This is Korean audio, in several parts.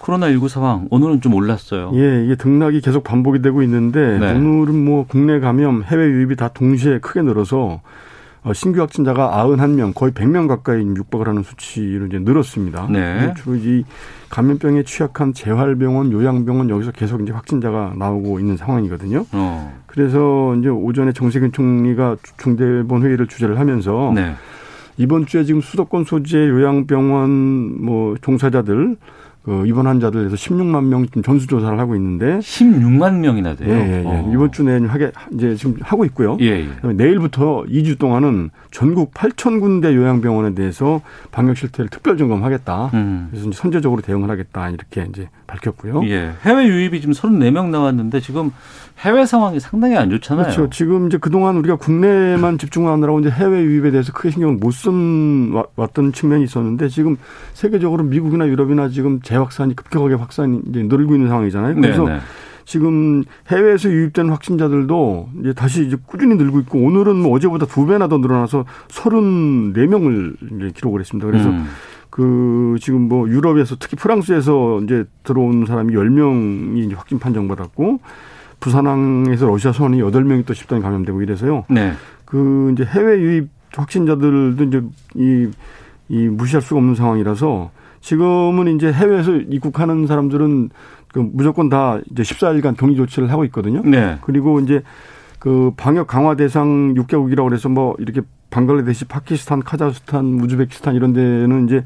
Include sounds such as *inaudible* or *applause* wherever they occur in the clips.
코로나19 상황 오늘은 좀 올랐어요. 예, 이게 등락이 계속 반복이 되고 있는데 네. 오늘은 뭐 국내 감염, 해외 유입이 다 동시에 크게 늘어서 어, 신규 확진자가 91명, 거의 100명 가까이 육박을 하는 수치로 이제 늘었습니다. 네. 주로 이 감염병에 취약한 재활병원, 요양병원 여기서 계속 이제 확진자가 나오고 있는 상황이거든요. 어. 그래서 이제 오전에 정세균 총리가 중대본 회의를 주재를 하면서 네. 이번 주에 지금 수도권 소재 요양병원 뭐 종사자들 그 입원 환자들에서 16만 명 지금 전수 조사를 하고 있는데 16만 명이나 돼요. 예, 예, 예. 어. 이번 주 내에 하게 이제 지금 하고 있고요. 그다음에 내일부터 2주 동안은 전국 8천 군데 요양병원에 대해서 방역 실태를 특별 점검하겠다. 음. 그래서 이제 선제적으로 대응을 하겠다 이렇게 이제 밝혔고요. 예. 해외 유입이 지금 34명 나왔는데 지금 해외 상황이 상당히 안 좋잖아요. 그렇죠. 지금 이제 그동안 우리가 국내에만 집중하느라고 이제 해외 유입에 대해서 크게 신경을 못쓴 왔던 측면이 있었는데 지금 세계적으로 미국이나 유럽이나 지금 재확산이 급격하게 확산이 이제 늘고 있는 상황이잖아요. 그래서 네, 네. 지금 해외에서 유입된 확진자들도 이제 다시 이제 꾸준히 늘고 있고 오늘은 뭐 어제보다 두 배나 더 늘어나서 34명을 이제 기록을 했습니다. 그래서 음. 그 지금 뭐 유럽에서 특히 프랑스에서 이제 들어온 사람이 10명이 이제 확진 판정받았고 부산항에서 러시아 선원이 8명이 또 집단 감염되고 이래서요. 네. 그 이제 해외 유입 확진자들도 이제 이, 이 무시할 수가 없는 상황이라서 지금은 이제 해외에서 입국하는 사람들은 그 무조건 다 이제 14일간 격리 조치를 하고 있거든요. 네. 그리고 이제 그 방역 강화 대상 6개국이라고 그래서 뭐 이렇게 방글라데시, 파키스탄, 카자흐스탄, 우즈베키스탄 이런 데는 이제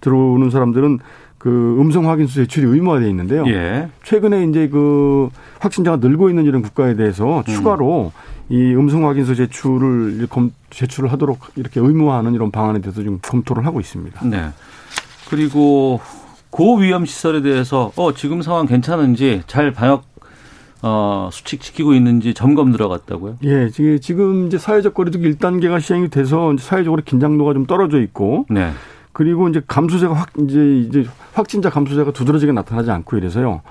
들어오는 사람들은 그 음성 확인서 제출이 의무화돼 있는데요. 예. 최근에 이제 그 확진자가 늘고 있는 이런 국가에 대해서 추가로 이 음성 확인서 제출을 검 제출을 하도록 이렇게 의무화하는 이런 방안에 대해서 지금 검토를 하고 있습니다. 네. 그리고 고위험 시설에 대해서 어 지금 상황 괜찮은지 잘 방역 어 수칙 지키고 있는지 점검 들어갔다고요? 예, 지금 지금 이제 사회적 거리두기 1단계가 시행이 돼서 사회적으로 긴장도가 좀 떨어져 있고 네. 그리고 이제 감소세가 확 이제 이제 확진자 감소세가 두드러지게 나타나지 않고 이래서요.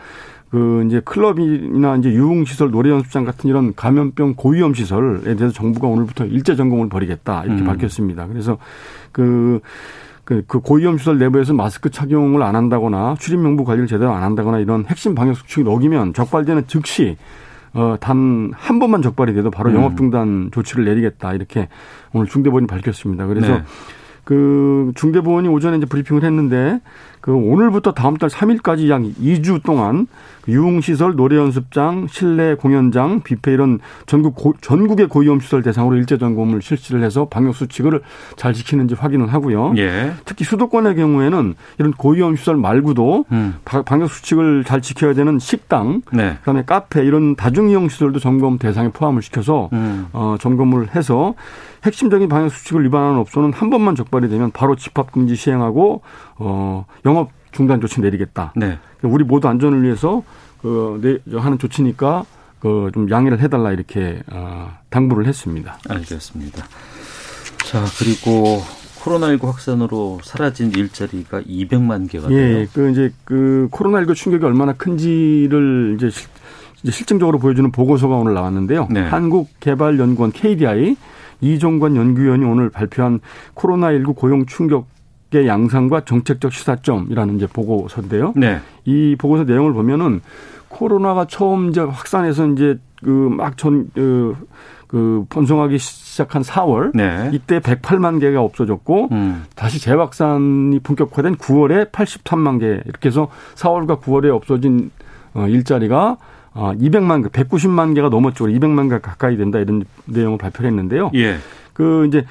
그 이제 클럽이나 이제 유흥 시설, 노래 연습장 같은 이런 감염병 고위험 시설에 대해서 정부가 오늘부터 일제 점검을 벌이겠다 이렇게 음. 밝혔습니다. 그래서 그, 그, 그 고위험 시설 내부에서 마스크 착용을 안 한다거나 출입 명부 관리를 제대로 안 한다거나 이런 핵심 방역 수칙을 어기면 적발되는 즉시 어, 단 한 번만 적발이 돼도 바로 음. 영업 중단 조치를 내리겠다 이렇게 오늘 중대본이 밝혔습니다. 그래서 네. 그 중대보원이 오전에 이제 브리핑을 했는데 그 오늘부터 다음 달 3일까지 약 2주 동안 그 유흥시설, 노래연습장, 실내 공연장, 뷔페 이런 전국 고, 전국의 고위험시설 대상으로 일제 점검을 실시를 해서 방역 수칙을 잘 지키는지 확인을 하고요. 예. 특히 수도권의 경우에는 이런 고위험시설 말고도 음. 바- 방역 수칙을 잘 지켜야 되는 식당, 네. 그다음에 카페 이런 다중이용 시설도 점검 대상에 포함을 시켜서 음. 어, 점검을 해서 핵심적인 방역 수칙을 위반하는 업소는 한 번만 적발이 되면 바로 집합 금지 시행하고 어, 영업 중단 조치 내리겠다. 네. 우리 모두 안전을 위해서 그 내, 하는 조치니까 그 좀 양해를 해달라 이렇게 어, 당부를 했습니다. 알겠습니다. 자, 그리고 코로나19 확산으로 사라진 일자리가 200만 개가 돼요. 예, 그 이제 그 코로나19 충격이 얼마나 큰지를 이제, 실, 이제 실증적으로 보여주는 보고서가 오늘 나왔는데요. 네. 한국개발연구원 KDI 이종관 연구위원이 오늘 발표한 코로나19 고용 충격 의 양상과 정책적 시사점이라는 이제 보고서인데요. 네. 이 보고서 내용을 보면은 코로나가 처음 이제 확산해서 이제 그막 전, 그, 그 번성하기 시작한 4월 네. 이때 108만 개가 없어졌고 음. 다시 재확산이 본격화된 9월에 83만 개 이렇게 해서 4월과 9월에 없어진 어, 일자리가 아, 200만 개, 190만 개가 넘었죠. 200만 개 가까이 된다 이런 내용을 발표를 했는데요. 예. 그 이제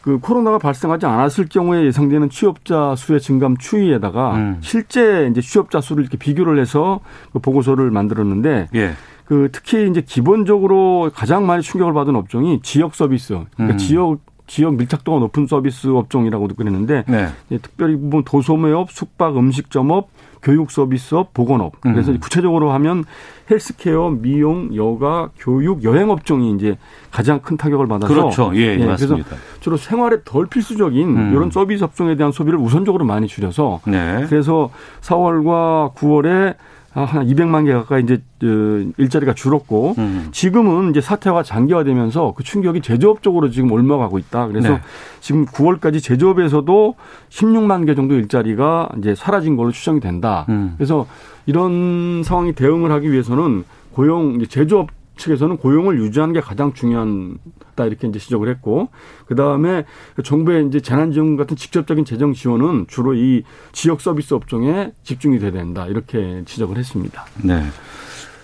그 코로나가 발생하지 않았을 경우에 예상되는 취업자 수의 증감 추이에다가 음. 실제 이제 취업자 수를 이렇게 비교를 해서 그 보고서를 만들었는데 예. 그 특히 이제 기본적으로 가장 많이 충격을 받은 업종이 지역 서비스, 그러니까 음. 지역 지역 밀착도가 높은 서비스 업종이라고도 그랬는데 네. 예, 특별히 보면 도소매업, 숙박, 음식점업, 교육 서비스업, 보건업. 그래서 음. 구체적으로 하면 헬스케어, 미용, 여가, 교육, 여행 업종이 이제 가장 큰 타격을 받아서 그렇죠. 예, 예, 맞습니다. 주로 생활에 덜 필수적인 음. 이런 서비스 업종에 대한 소비를 우선적으로 많이 줄여서 네. 그래서 4월과 9월에 한 200만 개 가까이 이제 어, 일자리가 줄었고 음. 지금은 이제 사태가 장기화되면서 그 충격이 제조업 쪽으로 지금 올라가고 있다. 그래서 네. 지금 9월까지 제조업에서도 16만 개 정도 일자리가 이제 사라진 걸로 추정이 된다. 음. 그래서 이런 상황이 대응을 하기 위해서는 고용 제조업 측에서는 고용을 유지하는 게 가장 중요하다 이렇게 이제 지적을 했고 그 다음에 정부의 이제 재난지원금 같은 직접적인 재정 지원은 주로 이 지역 서비스 업종에 집중이 돼야 된다 이렇게 지적을 했습니다. 네.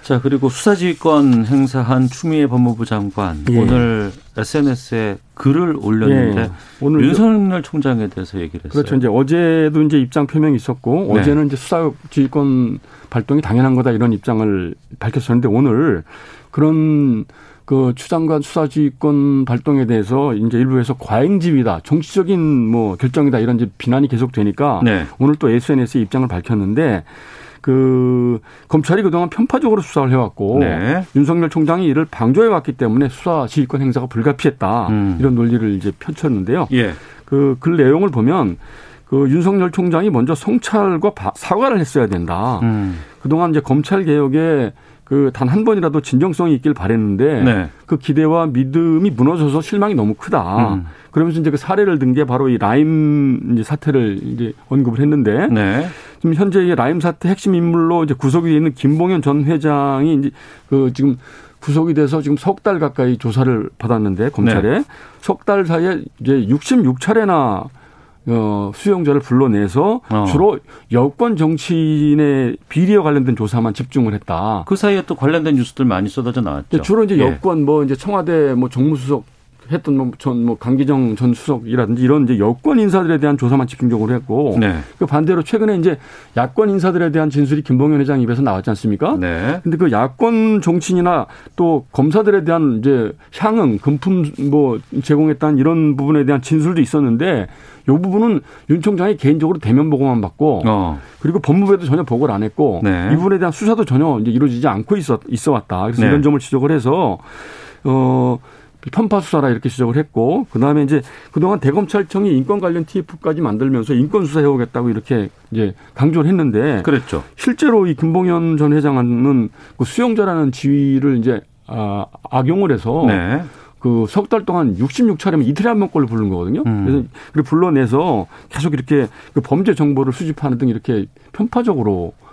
자, 그리고 수사지휘권 행사한 추미애 법무부 장관 예. 오늘 SNS에 글을 올렸는데 예. 오늘 윤석열 총장에 대해서 얘기를 했어요. 그렇죠. 이제 어제도 이제 입장 표명이 있었고 네. 어제는 이제 수사지휘권 발동이 당연한 거다 이런 입장을 밝혔었는데 오늘 그런 그 추장관 수사지휘권 발동에 대해서 이제 일부에서 과잉지위다, 정치적인 뭐 결정이다 이런 이제 비난이 계속되니까 네. 오늘 또 SNS에 입장을 밝혔는데 그 검찰이 그동안 편파적으로 수사를 해왔고 네. 윤석열 총장이 이를 방조해 왔기 때문에 수사 지휘권 행사가 불가피했다 음. 이런 논리를 이제 펼쳤는데요. 예. 그글 내용을 보면 그 윤석열 총장이 먼저 성찰과 바- 사과를 했어야 된다. 음. 그동안 이제 검찰 개혁에 그 단 한 번이라도 진정성이 있길 바랬는데 네. 그 기대와 믿음이 무너져서 실망이 너무 크다. 음. 그러면서 이제 그 사례를 든 게 바로 이 라임 이제 사태를 이제 언급을 했는데 네. 지금 현재 이 라임 사태 핵심 인물로 이제 구속이 돼 있는 김봉현 전 회장이 이제 그 지금 구속이 돼서 지금 석 달 가까이 조사를 받았는데 검찰에 네. 석달 사이에 이제 66차례나 어, 수용자를 불러내서 어. 주로 여권 정치인의 비리와 관련된 조사만 집중을 했다. 그 사이에 또 관련된 뉴스들 많이 쏟아져 나왔죠. 주로 이제 예. 여권 뭐 이제 청와대 뭐 정무수석 했던 뭐전뭐 강기정 전 수석이라든지 이런 이제 여권 인사들에 대한 조사만 집중적으로 했고 네. 그 반대로 최근에 이제 야권 인사들에 대한 진술이 김봉현 회장 입에서 나왔지 않습니까? 네. 근데 그 야권 정치인이나 또 검사들에 대한 이제 향응, 금품 뭐 제공했다는 이런 부분에 대한 진술도 있었는데 이 부분은 윤 총장이 개인적으로 대면 보고만 받고 어. 그리고 법무부에도 전혀 보고를 안 했고 네. 이 부분에 대한 수사도 전혀 이제 이루어지지 않고 있어 있어 왔다. 그래서 네. 이런 점을 지적을 해서 어 편파 수사라 이렇게 지적을 했고 그다음에 이제 그동안 대검찰청이 인권 관련 TF까지 만들면서 인권 수사해 오겠다고 이렇게 이제 강조를 했는데 그랬죠. 실제로 이 김봉현 전 회장은 그 수용자라는 지위를 이제 아, 악용을 해서 네. 그석 달 동안 66차례면 이틀에 한 번꼴로 부르는 거거든요. 음. 그래서 그걸 불러내서 계속 이렇게 그 범죄 정보를 수집하는 등 이렇게 편파적으로 어,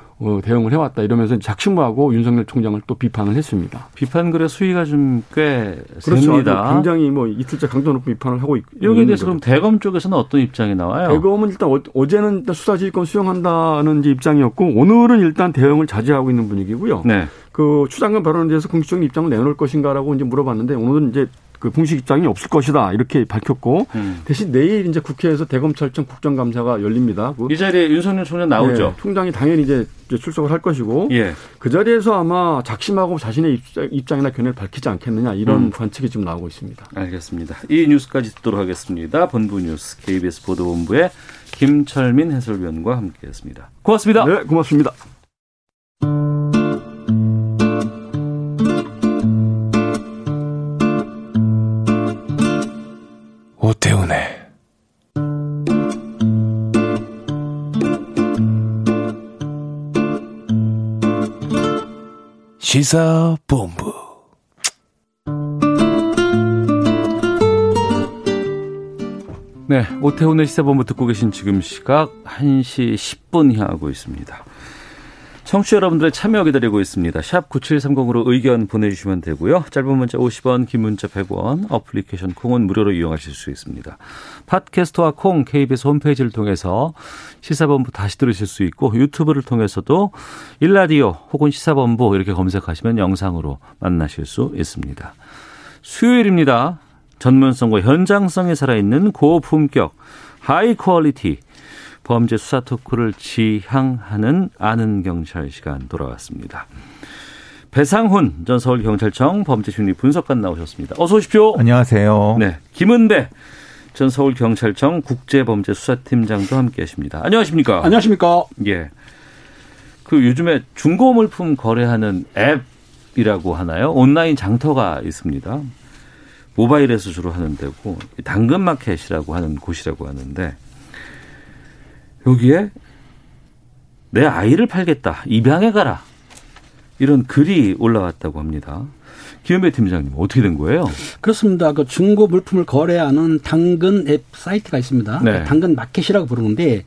대응을 해왔다 이러면서 작심하고 윤석열 총장을 또 비판을 했습니다. 비판글의 수위가 좀꽤 그렇죠. 셉니다. 굉장히 뭐 이틀째 강도 높은 비판을 하고 있, 여기에 대해서 그럼 대검 쪽에서는 어떤 입장이 나와요? 대검은 일단 어- 어제는 일단 수사지휘권 수용한다는 입장이었고 오늘은 일단 대응을 자제하고 있는 분위기고요. 네. 그 추장관 발언에 대해서 공식적인 입장을 내놓을 것인가라고 이제 물어봤는데 오늘은 이제 그 공식 입장이 없을 것이다 이렇게 밝혔고 음. 대신 내일 이제 국회에서 대검찰청 국정감사가 열립니다. 그 이 자리에 윤석열 총장 나오죠. 네, 총장이 당연히 이제 출석을 할 것이고 예. 그 자리에서 아마 작심하고 자신의 입장, 입장이나 견해를 밝히지 않겠느냐 이런 음. 관측이 지금 나오고 있습니다. 알겠습니다. 이 뉴스까지 듣도록 하겠습니다. 본부 뉴스 KBS 보도본부의 김철민 해설위원과 함께했습니다. 고맙습니다. 네, 고맙습니다. 오태훈의 시사본부 네, 오태훈의 시사본부 듣고 계신 지금 시각 1시 10분 향하고 있습니다. 청취자 여러분들의 참여 기다리고 있습니다. 샵 9730으로 의견 보내주시면 되고요. 짧은 문자 50원, 긴 문자 100원, 어플리케이션 콩은 무료로 이용하실 수 있습니다. 팟캐스트와 콩, KBS 홈페이지를 통해서 시사본부 다시 들으실 수 있고 유튜브를 통해서도 일라디오 혹은 시사본부 이렇게 검색하시면 영상으로 만나실 수 있습니다. 수요일입니다. 전문성과 현장성이 살아있는 고품격, high quality 범죄 수사 토크를 지향하는 아는 경찰 시간 돌아왔습니다. 배상훈 전 서울경찰청 범죄심리 분석관 나오셨습니다. 어서 오십시오. 안녕하세요. 네, 김은배 전 서울경찰청 국제범죄수사팀장도 함께 하십니다. 안녕하십니까? 안녕하십니까? 예. 그 요즘에 중고 물품 거래하는 앱이라고 하나요? 온라인 장터가 있습니다. 모바일에서 주로 하는 데고 당근마켓이라고 하는 곳이라고 하는데 여기에 내 아이를 팔겠다 입양해 가라 이런 글이 올라왔다고 합니다. 김은배 팀장님 어떻게 된 거예요? 그렇습니다. 그 중고 물품을 거래하는 당근 앱 사이트가 있습니다. 네. 당근 마켓이라고 부르는데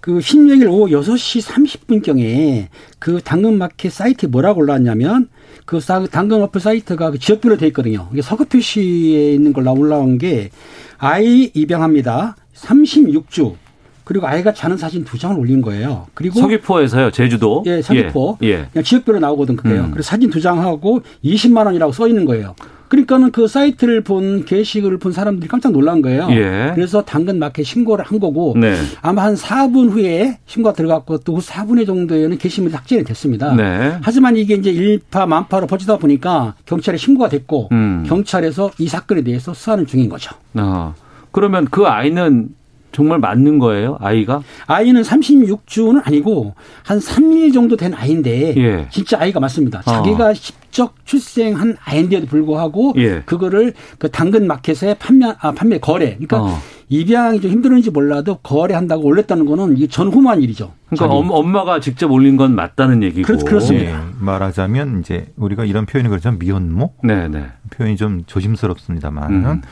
그 16일 오후 6시 30분경에 그 당근 마켓 사이트에 뭐라고 올라왔냐면 그 사- 당근 어플 사이트가 그 지역별로 돼 있거든요. 이게 서구 표시에 있는 걸로 올라온 게 아이 입양합니다. 36주. 그리고 아이가 자는 사진 두 장을 올린 거예요. 그리고 서귀포에서요 제주도 예, 서귀포. 예, 예. 그냥 지역별로 나오거든 그게요. 음. 그래서 사진 두 장하고 20만 원이라고 써 있는 거예요. 그러니까는 그 사이트를 본 게시글을 본 사람들이 깜짝 놀란 거예요. 예. 그래서 당근 마켓 신고를 한 거고 네. 아마 한 4분 후에 신고가 들어갔고 또 4분 의 정도에는 게시물이 삭제가 됐습니다. 네. 하지만 이게 이제 일파 만파로 퍼지다 보니까 경찰에 신고가 됐고 음. 경찰에서 이 사건에 대해서 수사하는 중인 거죠. 아, 그러면 그 아이는 정말 맞는 거예요? 아이가? 아이는 36주는 아니고 한 3일 정도 된 아이인데 예. 진짜 아이가 맞습니다. 자기가 직접 출생한 아이인데도 불구하고 예. 그거를 그 당근 마켓에 판매 아 판매 거래. 그러니까 어. 입양이 좀 힘들었는지 몰라도 거래한다고 올렸다는 거는 이게 전후무한 일이죠. 그러니까 자기. 엄, 엄마가 직접 올린 건 맞다는 얘기고. 그렇- 그렇습니다. 예, 말하자면 이제 우리가 이런 표현이 그렇죠 미혼모 네, 네. 표현이 좀 조심스럽습니다만 음.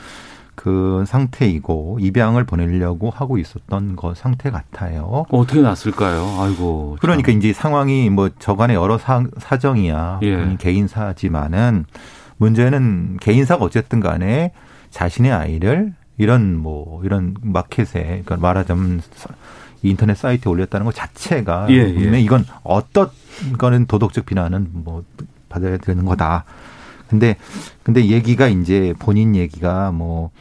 은그 상태이고 입양을 보내려고 하고 있었던 그 상태 같아요. 어떻게 났을까요? 아이고. 참. 그러니까 이제 상황이 뭐 저간의 여러 사, 사정이야 예. 개인사지만은 문제는 개인사가 어쨌든 간에 자신의 아이를 이런 뭐 이런 마켓에 그러니까 말하자면 인터넷 사이트에 올렸다는 것 자체가 예, 예. 이건 어떤 거는 도덕적 비난은 뭐 받아야 되는 거다. 근데 근데 얘기가 이제 본인 얘기가 뭐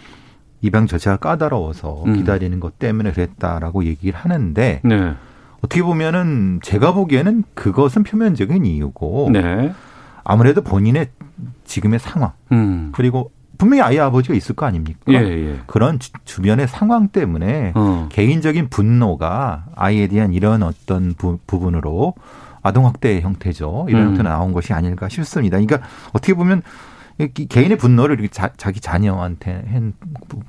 입양 절차가 까다로워서 음. 기다리는 것 때문에 그랬다라고 얘기를 하는데 네. 어떻게 보면은 제가 보기에는 그것은 표면적인 이유고 네. 아무래도 본인의 지금의 상황 음. 그리고 분명히 아이 아버지가 있을 거 아닙니까? 예, 예. 그런 주- 주변의 상황 때문에 어. 개인적인 분노가 아이에 대한 이런 어떤 부, 부분으로 아동학대 형태죠. 이런 음. 형태로 나온 것이 아닐까 싶습니다. 그러니까 어떻게 보면 이 개인의 분노를 자, 자기 자녀한테 한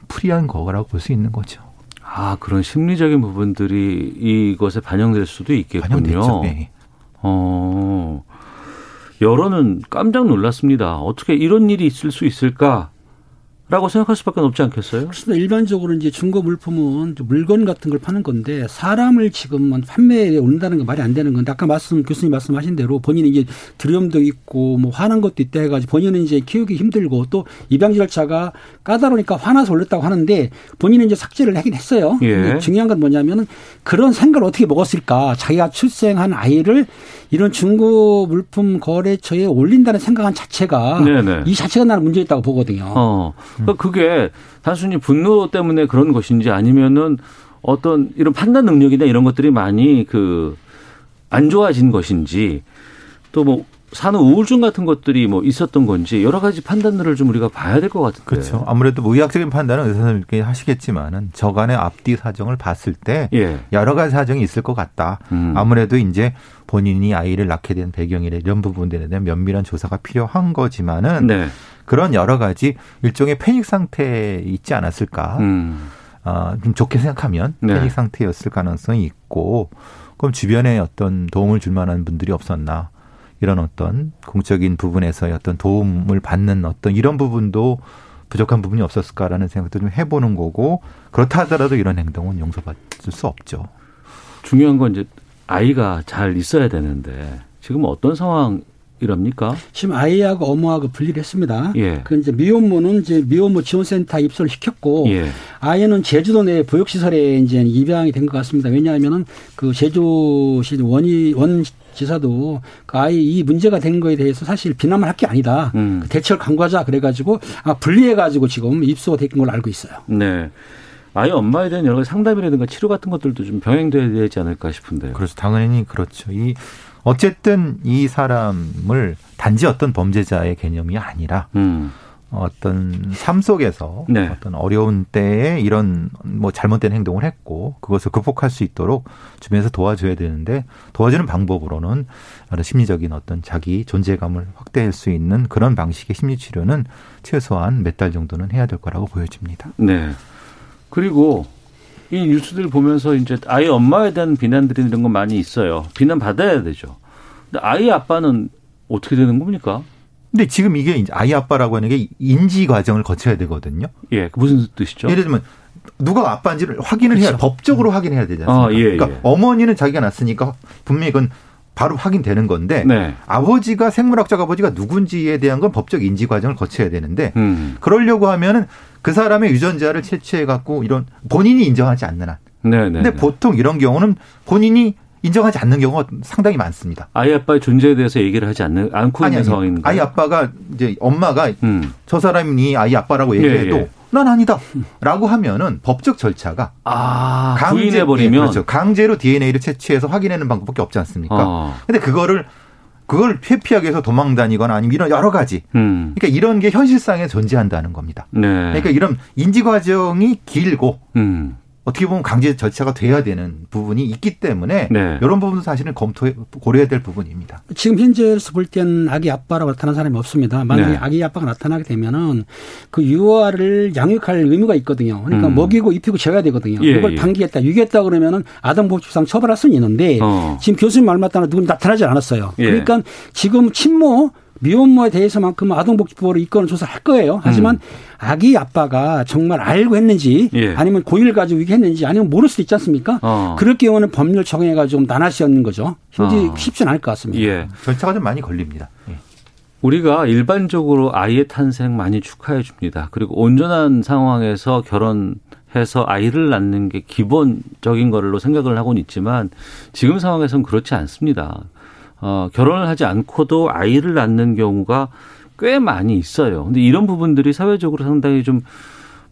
풀이한 거라고 볼 수 있는 거죠. 아, 그런 심리적인 부분들이 이것에 반영될 수도 있겠군요. 반영됐죠. 네. 어. 여론은 깜짝 놀랐습니다. 어떻게 이런 일이 있을 수 있을까? 라고 생각할 수밖에 없지 않겠어요? 그렇습니다. 일반적으로 이제 중고 물품은 좀 물건 같은 걸 파는 건데 사람을 지금 판매에 온다는 건 말이 안 되는 건데 아까 말씀 교수님 말씀하신 대로 본인이 이제 두려움도 있고 뭐 화난 것도 있다 해가지고 본인은 이제 키우기 힘들고 또 입양 절차가 까다로우니까 화나서 올렸다고 하는데 본인은 이제 삭제를 하긴 했어요. 예. 중요한 건 뭐냐면은 그런 생각을 어떻게 먹었을까? 자기가 출생한 아이를 이런 중고 물품 거래처에 올린다는 생각한 자체가 네네. 이 자체가 나는 문제 있다고 보거든요. 어. 그러니까 그게 단순히 분노 때문에 그런 것인지 아니면은 어떤 이런 판단 능력이나 이런 것들이 많이 그 안 좋아진 것인지 또뭐 사는 우울증 같은 것들이 뭐 있었던 건지 여러 가지 판단들을 좀 우리가 봐야 될 것 같은데. 그렇죠. 아무래도 뭐 의학적인 판단은 의사 선생님께 하시겠지만은 저간의 앞뒤 사정을 봤을 때 예. 여러 가지 사정이 있을 것 같다. 음. 아무래도 이제 본인이 아이를 낳게 된 배경이나 이런 부분들에 대한 면밀한 조사가 필요한 거지만은 네. 그런 여러 가지 일종의 패닉 상태에 있지 않았을까. 음. 아, 좀 좋게 생각하면 네. 패닉 상태였을 가능성이 있고 그럼 주변에 어떤 도움을 줄 만한 분들이 없었나. 이런 어떤 공적인 부분에서의 어떤 도움을 받는 어떤 이런 부분도 부족한 부분이 없었을까라는 생각도 좀 해보는 거고 그렇다 하더라도 이런 행동은 용서받을 수 없죠. 중요한 건 이제 아이가 잘 있어야 되는데 지금 어떤 상황 이랍니까? 지금 아이하고 어머하고 분리를 했습니다. 예. 그 이제 미혼모는 이제 미혼모 지원센터 입소를 시켰고 예. 아이는 제주도 내 보육시설에 이제 입양이 된 것 같습니다. 왜냐하면은 그 제주시 원이 원 지사도 그 아이 이 문제가 된 거에 대해서 사실 비난만 할 게 아니다. 음. 그 대처를 강구하자 그래가지고 아 분리해가지고 지금 입소가 된 걸로 알고 있어요. 네. 아이 엄마에 대한 여러 가지 상담이라든가 치료 같은 것들도 좀 병행돼야 되지 않을까 싶은데요. 그래서 당연히 그렇죠. 이 어쨌든 이 사람을 단지 어떤 범죄자의 개념이 아니라 음. 어떤 삶 속에서 네. 어떤 어려운 때에 이런 뭐 잘못된 행동을 했고 그것을 극복할 수 있도록 주변에서 도와줘야 되는데 도와주는 방법으로는 심리적인 어떤 자기 존재감을 확대할 수 있는 그런 방식의 심리 치료는 최소한 몇 달 정도는 해야 될 거라고 보여집니다. 네. 그리고 이 뉴스들 보면서 이제 아이 엄마에 대한 비난들이 이런 건 많이 있어요. 비난 받아야 되죠. 근데 아이 아빠는 어떻게 되는 겁니까? 근데 지금 이게 이제 아이 아빠라고 하는 게 인지 과정을 거쳐야 되거든요. 예, 그 무슨 뜻이죠? 예를 들면 누가 아빠인지를 확인을 해야 법적으로 확인해야 되지 않습니까? 아, 예, 그러니까 예. 어머니는 자기가 낳았으니까 분명히 그건 바로 확인되는 건데 네. 아버지가 생물학적 아버지가 누군지에 대한 건 법적 인지 과정을 거쳐야 되는데 음. 그러려고 하면은 그 사람의 유전자를 채취해 갖고 이런 본인이 인정하지 않는 한. 네, 네. 근데 보통 이런 경우는 본인이 인정하지 않는 경우가 상당히 많습니다. 아이 아빠의 존재에 대해서 얘기를 하지 않는 않고 아니 있는 아니 상황인 거예요. 아이 아빠가 이제 엄마가 음. 저 사람이 아이 아빠라고 얘기해도 예, 예. 난 아니다라고 하면은 법적 절차가 아, 강제- 부인해 예, 버리면 그렇죠. 강제로 DNA를 채취해서 확인하는 방법밖에 없지 않습니까? 어. 근데 그거를 그걸 회피하기 위해서 도망 다니거나 아니면 이런 여러 가지. 음. 그러니까 이런 게 현실상에 존재한다는 겁니다. 네. 그러니까 이런 인지 과정이 길고 음. 어떻게 보면 강제 절차가 돼야 되는 부분이 있기 때문에 네. 이런 부분도 사실은 검토해 고려해야 될 부분입니다. 지금 현재에서 볼땐 아기 아빠라고 나타난 사람이 없습니다. 만약에 네. 아기 아빠가 나타나게 되면은 그 유아를 양육할 의무가 있거든요. 그러니까 음. 먹이고 입히고 재워야 되거든요. 예, 이걸 예. 방기했다, 유기했다 그러면은 아동복지상 처벌할 수는 있는데 어. 지금 교수님 말 맞다나 누군 나타나지 않았어요. 예. 그러니까 지금 친모 미혼모에 대해서만큼 아동복지법으로 이건을 조사할 거예요. 하지만 아기 아빠가 정말 알고 했는지 음. 예. 아니면 고의를 가지고 유기했는지 아니면 모를 수도 있지 않습니까? 어. 그럴 경우는 법률 적용해가 지고 좀 나날시 얻는 거죠. 힘지, 어. 쉽진 않을 것 같습니다. 예. 절차가 좀 많이 걸립니다. 예. 우리가 일반적으로 아이의 탄생 많이 축하해 줍니다. 그리고 온전한 상황에서 결혼해서 아이를 낳는 게 기본적인 걸로 생각을 하고는 있지만 지금 상황에서는 그렇지 않습니다. 어, 결혼을 하지 않고도 아이를 낳는 경우가 꽤 많이 있어요. 근데 이런 부분들이 사회적으로 상당히 좀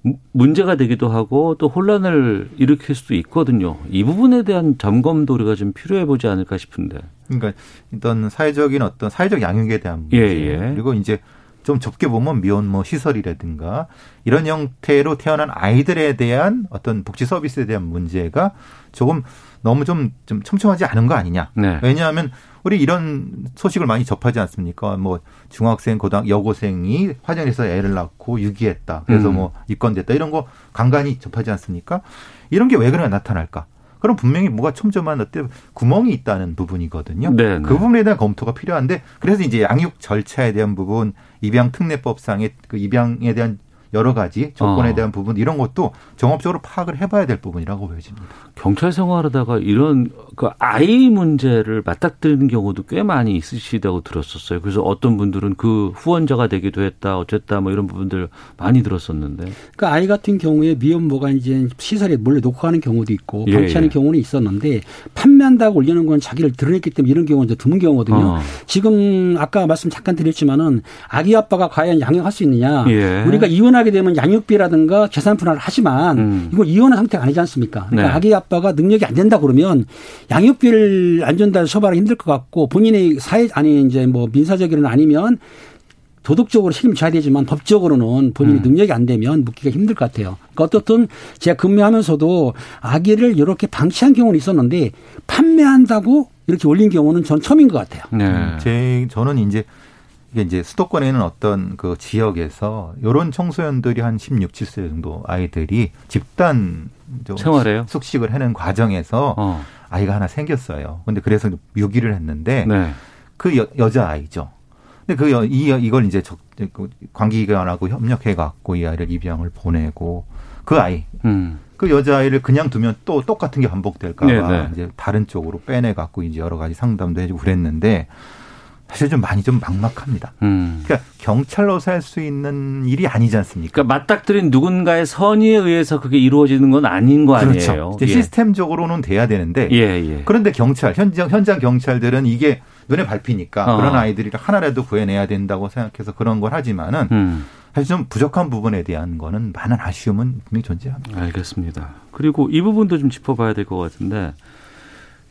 무- 문제가 되기도 하고 또 혼란을 일으킬 수도 있거든요. 이 부분에 대한 점검도 우리가 좀 필요해 보지 않을까 싶은데. 그러니까 어떤 사회적인 어떤 사회적 양육에 대한 문제 예, 예. 그리고 이제 좀 좁게 보면 미혼모 시설이라든가 이런 형태로 태어난 아이들에 대한 어떤 복지 서비스에 대한 문제가 조금 너무 좀, 좀 촘촘하지 않은 거 아니냐. 네. 왜냐하면 우리 이런 소식을 많이 접하지 않습니까? 뭐 중학생, 고등 여고생이 화장실에서 애를 낳고 유기했다. 그래서 음. 뭐 입건됐다. 이런 거 간간히 접하지 않습니까? 이런 게 왜 그래 나타날까? 그럼 분명히 뭐가 촘촘한 어때 구멍이 있다는 부분이거든요. 네, 네. 그 부분에 대한 검토가 필요한데 그래서 이제 양육 절차에 대한 부분, 입양 특례법상의 그 입양에 대한 여러 가지 조건에 어. 대한 부분 이런 것도 종합적으로 파악을 해봐야 될 부분이라고 보여집니다. 경찰 생활하다가 이런 그 아이 문제를 맞닥뜨리는 경우도 꽤 많이 있으시다고 들었었어요. 그래서 어떤 분들은 그 후원자가 되기도 했다, 어쨌다, 뭐 이런 부분들 많이 들었었는데. 그 아이 같은 경우에 미혼모가 이제 시설에 몰래 놓고 하는 경우도 있고 예, 방치하는 예. 경우는 있었는데 판매한다고 올리는 건 자기를 드러냈기 때문에 이런 경우는 이제 드문 경우거든요. 어. 지금 아까 말씀 잠깐 드렸지만은 아기 아빠가 과연 양육할 수 있느냐. 예. 우리가 이혼 하게 되면 양육비라든가 재산 분할을 하지만 음. 이건 이혼한 상태가 아니지 않습니까? 그러니까 네. 아기 아빠가 능력이 안 된다 그러면 양육비를 안 준다 해서 처벌하기 힘들 것 같고 본인의 사회 아니 이제 뭐 민사적으로는 아니면 도덕적으로 책임을 져야 되지만 법적으로는 본인이 음. 능력이 안 되면 묻기가 힘들 것 같아요. 그러니까 어떻든 제가 근무하면서도 아기를 이렇게 방치한 경우는 있었는데 판매한다고 이렇게 올린 경우는 전 처음인 것 같아요. 네. 제 저는 이제 이게 이제 수도권에 있는 어떤 그 지역에서 요런 청소년들이 한 16, 17세 정도 아이들이 집단 좀 생활해요? 숙식을 하는 과정에서 어. 아이가 하나 생겼어요. 근데 그래서 유기를 했는데 네. 그 여, 여자 아이죠. 근데 그 여, 이 이걸 이제 적, 그 관계기관하고 협력해 갖고 이 아이를 입양을 보내고 그 아이 음. 그 여자아이를 그냥 두면 또 똑같은 게 반복될까봐 네, 네. 이제 다른 쪽으로 빼내 갖고 이제 여러 가지 상담도 해주고 그랬는데 사실 좀 많이 좀 막막합니다. 음. 그러니까 경찰로서 할 수 있는 일이 아니지 않습니까? 그러니까 맞닥뜨린 누군가의 선의에 의해서 그게 이루어지는 건 아닌 거 아니에요. 그렇죠. 이제 예. 시스템적으로는 돼야 되는데 예, 예. 그런데 경찰 현장 현장 경찰들은 이게 눈에 밟히니까 어. 그런 아이들이 하나라도 구해내야 된다고 생각해서 그런 걸 하지만은 음. 사실 좀 부족한 부분에 대한 거는 많은 아쉬움은 분명히 존재합니다. 알겠습니다. 그리고 이 부분도 좀 짚어봐야 될 것 같은데,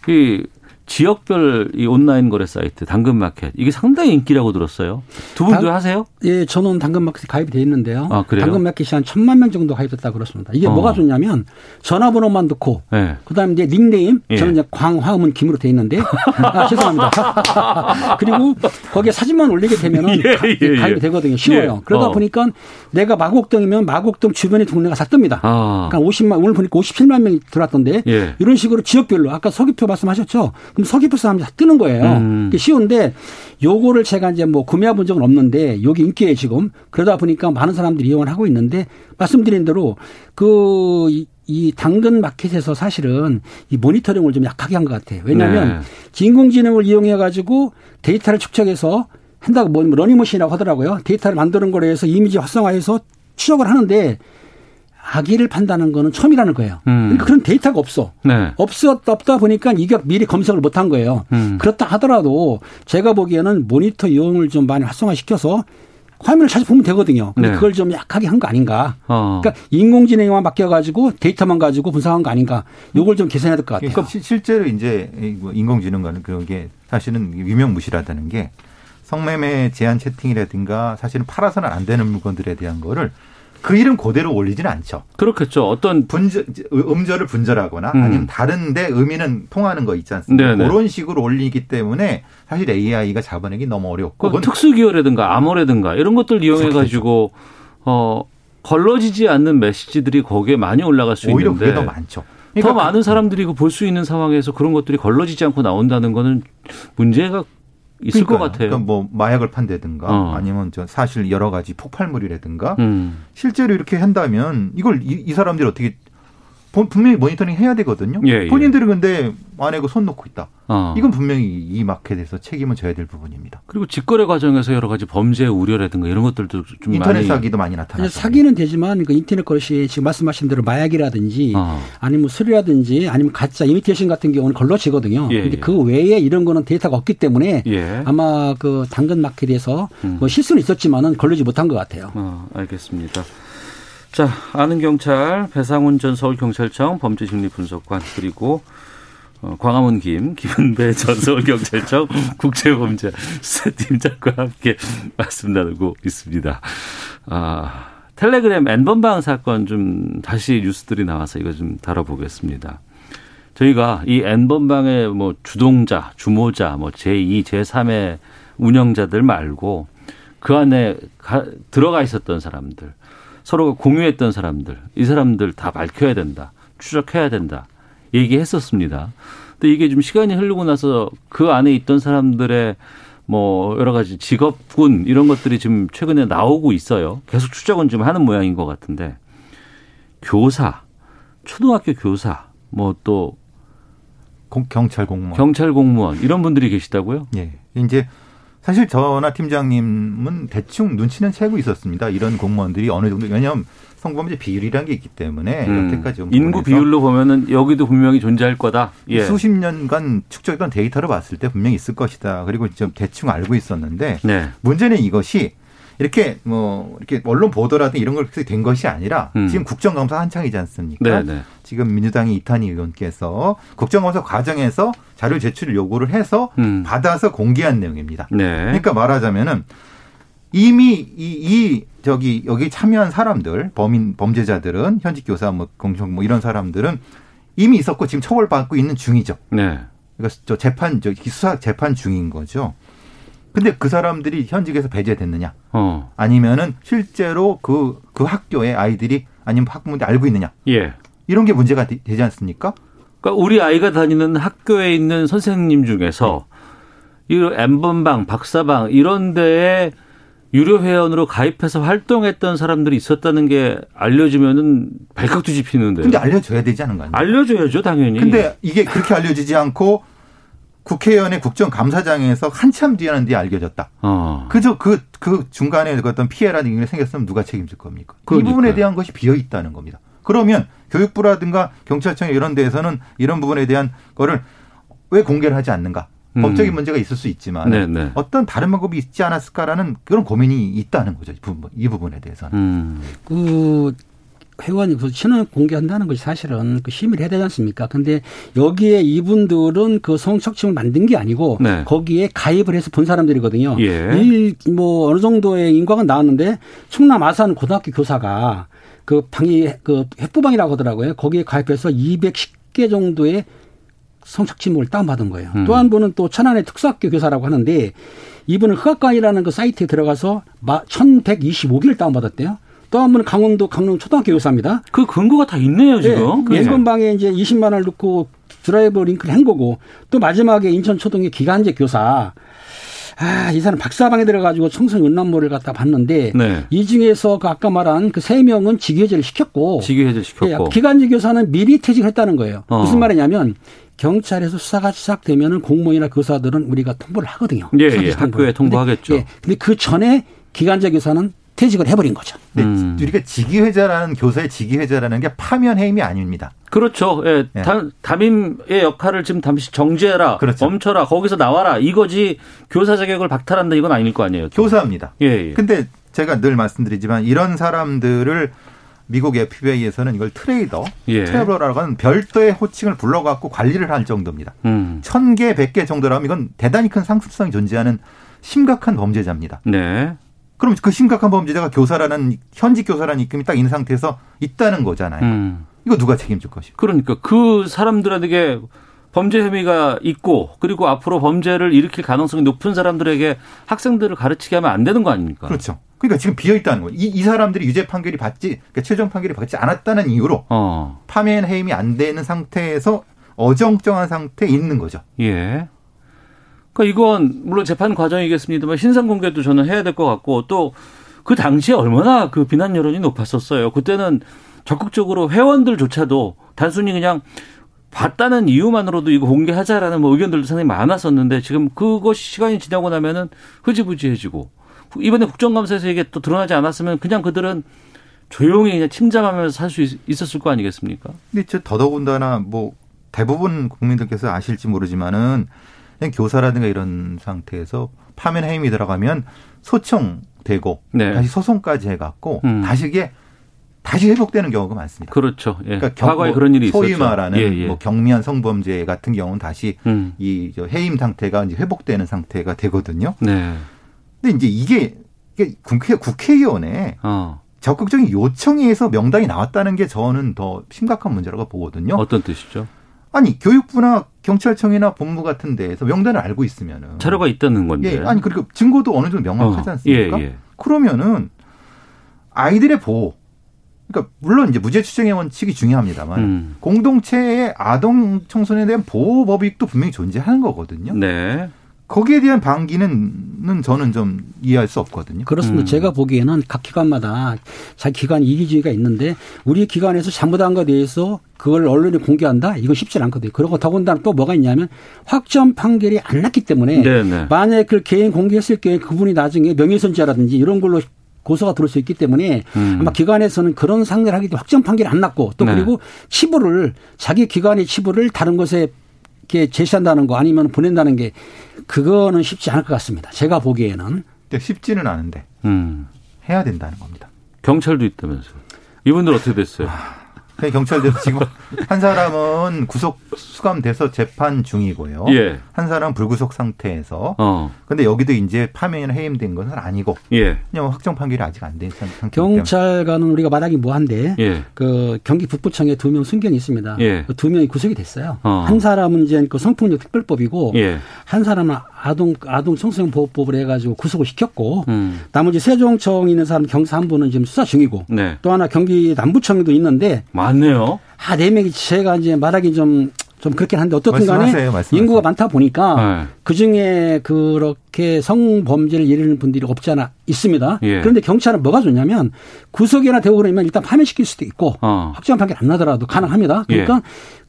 이 지역별 이 온라인 거래 사이트 당근마켓 이게 상당히 인기라고 들었어요. 두 분도 당- 하세요? 예, 저는 당근마켓에 가입이 돼 있는데요. 아, 그래요? 당근마켓이 한 천만 명 정도 가입됐다 그렇습니다. 이게 어. 뭐가 좋냐면 전화번호만 넣고 네. 그다음에 이제 닉네임 예. 저는 이제 광화음은 김으로 돼 있는데 아, 죄송합니다. *laughs* 그리고 거기에 사진만 올리게 되면은 *laughs* 예, 가, 예, 예. 가입이 되거든요. 쉬워요. 예. 그러다 어. 보니까 내가 마곡동이면 마곡동 주변의 동네가 다 뜹니다. 아. 그러니까 50만 오늘 보니까 57만 명이 들어왔던데 예. 이런 식으로 지역별로 아까 서귀표 말씀하셨죠. 그럼 서귀포 사람들이 다 뜨는 거예요. 음. 쉬운데 요거를 제가 이제 뭐 구매해 본 적은 없는데 여기 인기에 지금 그러다 보니까 많은 사람들이 이용을 하고 있는데 말씀드린 대로 그이 당근 마켓에서 사실은 이 모니터링을 좀 약하게 한 것 같아요. 왜냐하면 네. 인공지능을 이용해 가지고 데이터를 축적해서 한다고 뭐 러닝머신이라고 하더라고요. 데이터를 만드는 거에 해서 이미지 활성화해서 추적을 하는데 아기를 판다는 거는 처음이라는 거예요. 음. 그러니까 그런 데이터가 없어. 네. 없었다 없다 보니까 이게 미리 검색을 못 한 거예요. 음. 그렇다 하더라도 제가 보기에는 모니터링을 좀 많이 활성화시켜서 화면을 자주 보면 되거든요. 근데 네. 그걸 좀 약하게 한 거 아닌가. 어. 그러니까 인공지능에만 맡겨가지고 데이터만 가지고 분석한 거 아닌가. 요걸 좀 계산해야 될 것 같아요. 그러니까 시- 실제로 이제 이뭐 인공지능과는 그런 게 사실은 유명무실하다는 게 성매매 제한 채팅이라든가 사실은 팔아서는 안 되는 물건들에 대한 거를 그 이름 그대로 올리지는 않죠. 그렇겠죠. 어떤 분절, 음절을 분절하거나 음. 아니면 다른데 의미는 통하는 거 있지 않습니까? 네네. 그런 식으로 올리기 때문에 사실 AI가 잡아내기 너무 어렵고 그 특수기어라든가 암호라든가 이런 것들 이용해 가지고 어 걸러지지 않는 메시지들이 거기에 많이 올라갈 수 오히려 있는데 그게 더 많죠. 더 그러니까 많은 사람들이 볼수 있는 상황에서 그런 것들이 걸러지지 않고 나온다는 거는 문제가 있을 것 그러니까요. 같아요. 그러니까 뭐 마약을 판다든가 어. 아니면 저 사실 여러 가지 폭발물이라든가 음. 실제로 이렇게 한다면 이걸 이, 이 사람들이 어떻게 본- 분명히 모니터링 해야 되거든요. 예, 예. 본인들은 근데 안에 그손 놓고 있다. 어. 이건 분명히 이 마켓에서 책임을 져야 될 부분입니다. 그리고 직거래 과정에서 여러 가지 범죄 우려라든가 이런 것들도 좀 인터넷 많이 사기도 많이 이제 나타나죠. 사기는 되지만 그 인터넷 거래시 지금 말씀하신 대로 마약이라든지 어. 아니면 뭐 술이라든지 아니면 가짜 이미테이션 같은 경우는 걸러지거든요. 예, 근데 예. 그 외에 이런 거는 데이터가 없기 때문에 예. 아마 그 당근 마켓에서 음. 뭐 실수는 있었지만은 걸리지 못한 것 같아요. 어, 알겠습니다. 자, 아는 경찰 배상훈 전 서울경찰청 범죄심리분석관 그리고 어, 광화문 김 김은배 전 서울경찰청 *laughs* 국제범죄 수사팀장과 함께 말씀 나누고 있습니다. 아, 텔레그램 N번방 사건 좀 다시 뉴스들이 나와서 이거 좀 다뤄보겠습니다. 저희가 이 N번방의 뭐 주동자, 주모자, 뭐 제2, 제3의 운영자들 말고 그 안에 가, 들어가 있었던 사람들, 서로가 공유했던 사람들, 이 사람들 다 밝혀야 된다. 추적해야 된다. 얘기했었습니다. 근데 이게 좀 시간이 흐르고 나서 그 안에 있던 사람들의 뭐 여러 가지 직업군 이런 것들이 지금 최근에 나오고 있어요. 계속 추적은 좀 하는 모양인 것 같은데 교사, 초등학교 교사, 뭐또 공- 경찰 공무원. 경찰 공무원 이런 분들이 계시다고요? 예. 이제 사실 저나 팀장님은 대충 눈치는 채고 있었습니다. 이런 공무원들이 어느 정도 왜냐하면 성범죄 비율이라는 게 있기 때문에 음, 여태까지 온 인구 비율로 보면은 여기도 분명히 존재할 거다. 예. 수십 년간 축적했던 데이터를 봤을 때 분명히 있을 것이다. 그리고 좀 대충 알고 있었는데 네. 문제는 이것이 이렇게 뭐 이렇게 언론 보도라든 이런 걸 된 것이 아니라 음. 지금 국정감사 한창이지 않습니까? 네, 네. 지금 민주당의 이탄희 의원께서 국정감사 과정에서 자료 제출을 요구를 해서 음. 받아서 공개한 내용입니다. 네. 그러니까 말하자면은 이미 이, 이 저기 여기 참여한 사람들 범인 범죄자들은 현직 교사 뭐 공정 뭐 이런 사람들은 이미 있었고 지금 처벌받고 있는 중이죠. 네. 그러니까 저 재판 저 수사 재판 중인 거죠. 근데 그 사람들이 현직에서 배제됐느냐? 어. 아니면은 실제로 그, 그 학교에 아이들이 아니면 학부모들이 알고 있느냐? 예. 이런 게 문제가 되, 지 않습니까? 그러니까 우리 아이가 다니는 학교에 있는 선생님 중에서 이 엠번방, 박사방 이런 데에 유료 회원으로 가입해서 활동했던 사람들이 있었다는 게 알려지면은 발칵 뒤집히는데. 근데 알려줘야 되지 않은 거 아니에요? 알려줘야죠, 당연히. 근데 이게 그렇게 알려지지 않고 국회의원의 국정감사장에서 한참 뒤에는 뒤에 알려졌다. 어. 그저 그, 그 중간에 그 어떤 피해라든가 생겼으면 누가 책임질 겁니까? 이 그러니까요. 부분에 대한 것이 비어 있다는 겁니다. 그러면 교육부라든가 경찰청 이런 데에서는 이런 부분에 대한 거를 왜 공개를 하지 않는가? 음. 법적인 문제가 있을 수 있지만 네네. 어떤 다른 방법이 있지 않았을까라는 그런 고민이 있다는 거죠. 이 부분, 이 부분에 대해서는. 음. 그 회원이 그 신원 공개한다는 것이 사실은 그 심의를 해야 되지 않습니까? 근데 여기에 이분들은 그 성착취를 만든 게 아니고 네. 거기에 가입을 해서 본 사람들이거든요. 예. 이뭐 어느 정도의 인과가 나왔는데 충남 아산 고등학교 교사가 그 방이 그 핵부방이라고 하더라고요. 거기에 가입해서 210개 정도의 성착취물을 다운받은 거예요. 음. 또한 분은 또 천안의 특수학교 교사라고 하는데 이분은흑학관이라는 그 사이트에 들어가서 1125개를 다운받았대요. 또 한 분은 강원도 강릉 초등학교 교사입니다. 그 근거가 다 있네요, 지금. 그 n번방에 이제 20만 원을 넣고 드라이브 링크를 한 거고 또 마지막에 인천 초등의 기간제 교사 아, 이 사람 박사방에 들어가지고 청소년 음란물을 갖다 봤는데 네. 이 중에서 그 아까 말한 그 세 명은 직위해제를 시켰고 직위해제 시켰고. 예, 기간제 교사는 미리 퇴직했다는 거예요. 어. 무슨 말이냐면 경찰에서 수사가 시작되면은 공무원이나 교사들은 우리가 통보를 하거든요. 예, 예. 학교에 통보하겠죠. 근데, 예, 근데 그 전에 기간제 교사는 퇴직을 해버린 거죠. 근데 음. 우리가 직위회자라는 교사의 직위회자라는 게 파면 해임이 아닙니다. 그렇죠. 예. 예. 다- 담임의 역할을 지금 잠시 정지해라. 그렇죠. 멈춰라. 거기서 나와라. 이거지 교사 자격을 박탈한다. 이건 아닐 거 아니에요. 또. 교사입니다. 예, 예. 근데 제가 늘 말씀드리지만 이런 사람들을 미국 FBI에서는 이걸 트레이더, 예. 트래블러라고 하는 별도의 호칭을 불러갖고 관리를 할 정도입니다. 음. 천 개, 백 개 정도라면 이건 대단히 큰 상습성이 존재하는 심각한 범죄자입니다. 네. 그럼 그 심각한 범죄자가 교사라는 현직 교사라는 입금이 딱 있는 상태에서 있다는 거잖아요. 음. 이거 누가 책임질 것이고? 그러니까 그 사람들에게 범죄 혐의가 있고 그리고 앞으로 범죄를 일으킬 가능성이 높은 사람들에게 학생들을 가르치게 하면 안 되는 거 아닙니까? 그렇죠. 그러니까 지금 비어 있다는 거예요. 이, 이 사람들이 유죄 판결이 받지, 그러니까 최종 판결이 받지 않았다는 이유로 어. 파면 해임이 안 되는 상태에서 어정쩡한 상태에 있는 거죠. 예. 그러니까 이건 물론 재판 과정이겠습니다만 신상 공개도 저는 해야 될 것 같고 또 그 당시에 얼마나 그 비난 여론이 높았었어요. 그때는 적극적으로 회원들조차도 단순히 그냥 봤다는 이유만으로도 이거 공개하자라는 뭐 의견들도 상당히 많았었는데 지금 그것이 시간이 지나고 나면은 흐지부지해지고 이번에 국정감사에서 이게 또 드러나지 않았으면 그냥 그들은 조용히 그냥 침잠하면서 살 수 있었을 거 아니겠습니까? 근데 저 더더군다나 뭐 대부분 국민들께서 아실지 모르지만은 그냥 교사라든가 이런 상태에서 파면 해임이 들어가면 소청되고 네. 다시 소송까지 해갖고 음. 다시 이게 다시 회복되는 경우가 많습니다. 그렇죠. 예. 그러니까 경- 과거에 뭐 그런 일이 소위 있었죠. 말하는 예, 예. 뭐 경미한 성범죄 같은 경우는 다시 음. 이저 해임 상태가 이제 회복되는 상태가 되거든요. 네. 근데 이제 이게, 이게 국회 국회의원에 어. 적극적인 요청에 의해서 명단이 나왔다는 게 저는 더 심각한 문제라고 보거든요. 어떤 뜻이죠? 아니 교육부나 경찰청이나 법무 같은 데에서 명단을 알고 있으면은 자료가 있다는 건데. 예, 아니 그리고 증거도 어느 정도 명확하지 어, 않습니까? 예, 예. 그러면은 아이들의 보호, 그러니까 물론 이제 무죄 추정의 원칙이 중요합니다만 음. 공동체의 아동 청소년에 대한 보호 법익도 분명히 존재하는 거거든요. 네. 거기에 대한 반기는 는 저는 좀 이해할 수 없거든요. 그렇습니다. 음. 제가 보기에는 각 기관마다 자기 기관 이기주의가 있는데 우리 기관에서 잘못한 것에 대해서 그걸 언론에 공개한다? 이건 쉽지 않거든요. 그리고 더군다나 또 뭐가 있냐면 확정 판결이 안 났기 때문에 네, 네. 만약에 그 개인 공개했을 경우에 그분이 나중에 명예훼손죄라든지 이런 걸로 고소가 들어올 수 있기 때문에 음. 아마 기관에서는 그런 상대를 하기 때문에 확정 판결이 안 났고 또 네. 그리고 치부를 자기 기관의 치부를 다른 것에 이렇게 제시한다는 거 아니면 보낸다는 게 그거는 쉽지 않을 것 같습니다. 제가 보기에는 근데 쉽지는 않은데 음. 해야 된다는 겁니다. 경찰도 있다면서요. 이분들 어떻게 됐어요? 그냥 경찰대로 *laughs* 지금 한 사람은 구속 수감돼서 재판 중이고요. 예. 한 사람은 불구속 상태에서. 어. 근데 여기도 이제 파면이 해임된 것은 아니고 예. 그냥 확정 판결이 아직 안 된 상태입니다. 경찰관은 우리가 말하기 뭐한데 예. 그 경기 북부청에 두 명 순경이 있습니다. 예. 그 두 명이 구속이 됐어요. 어. 한 사람은 이제 그 성폭력 특별법이고 예. 한 사람은 아동 아동 청소년 보호법을 해가지고 구속을 시켰고 음. 나머지 세종청에 있는 사람 경사 한 분은 지금 수사 중이고 네. 또 하나 경기 남부청에도 있는데 많 네요. 아 네 명이 제가 이제 말하기 좀 좀 그렇긴 한데 어떻든 간에 말씀하세요, 말씀하세요. 인구가 많다 보니까 네. 그 중에 그렇게 성범죄를 이르는 분들이 없지 않아 있습니다. 예. 그런데 경찰은 뭐가 좋냐면 구속이나 되고 그러면 일단 파면시킬 수도 있고 어. 확정한 판결 안 나더라도 가능합니다. 그러니까 예.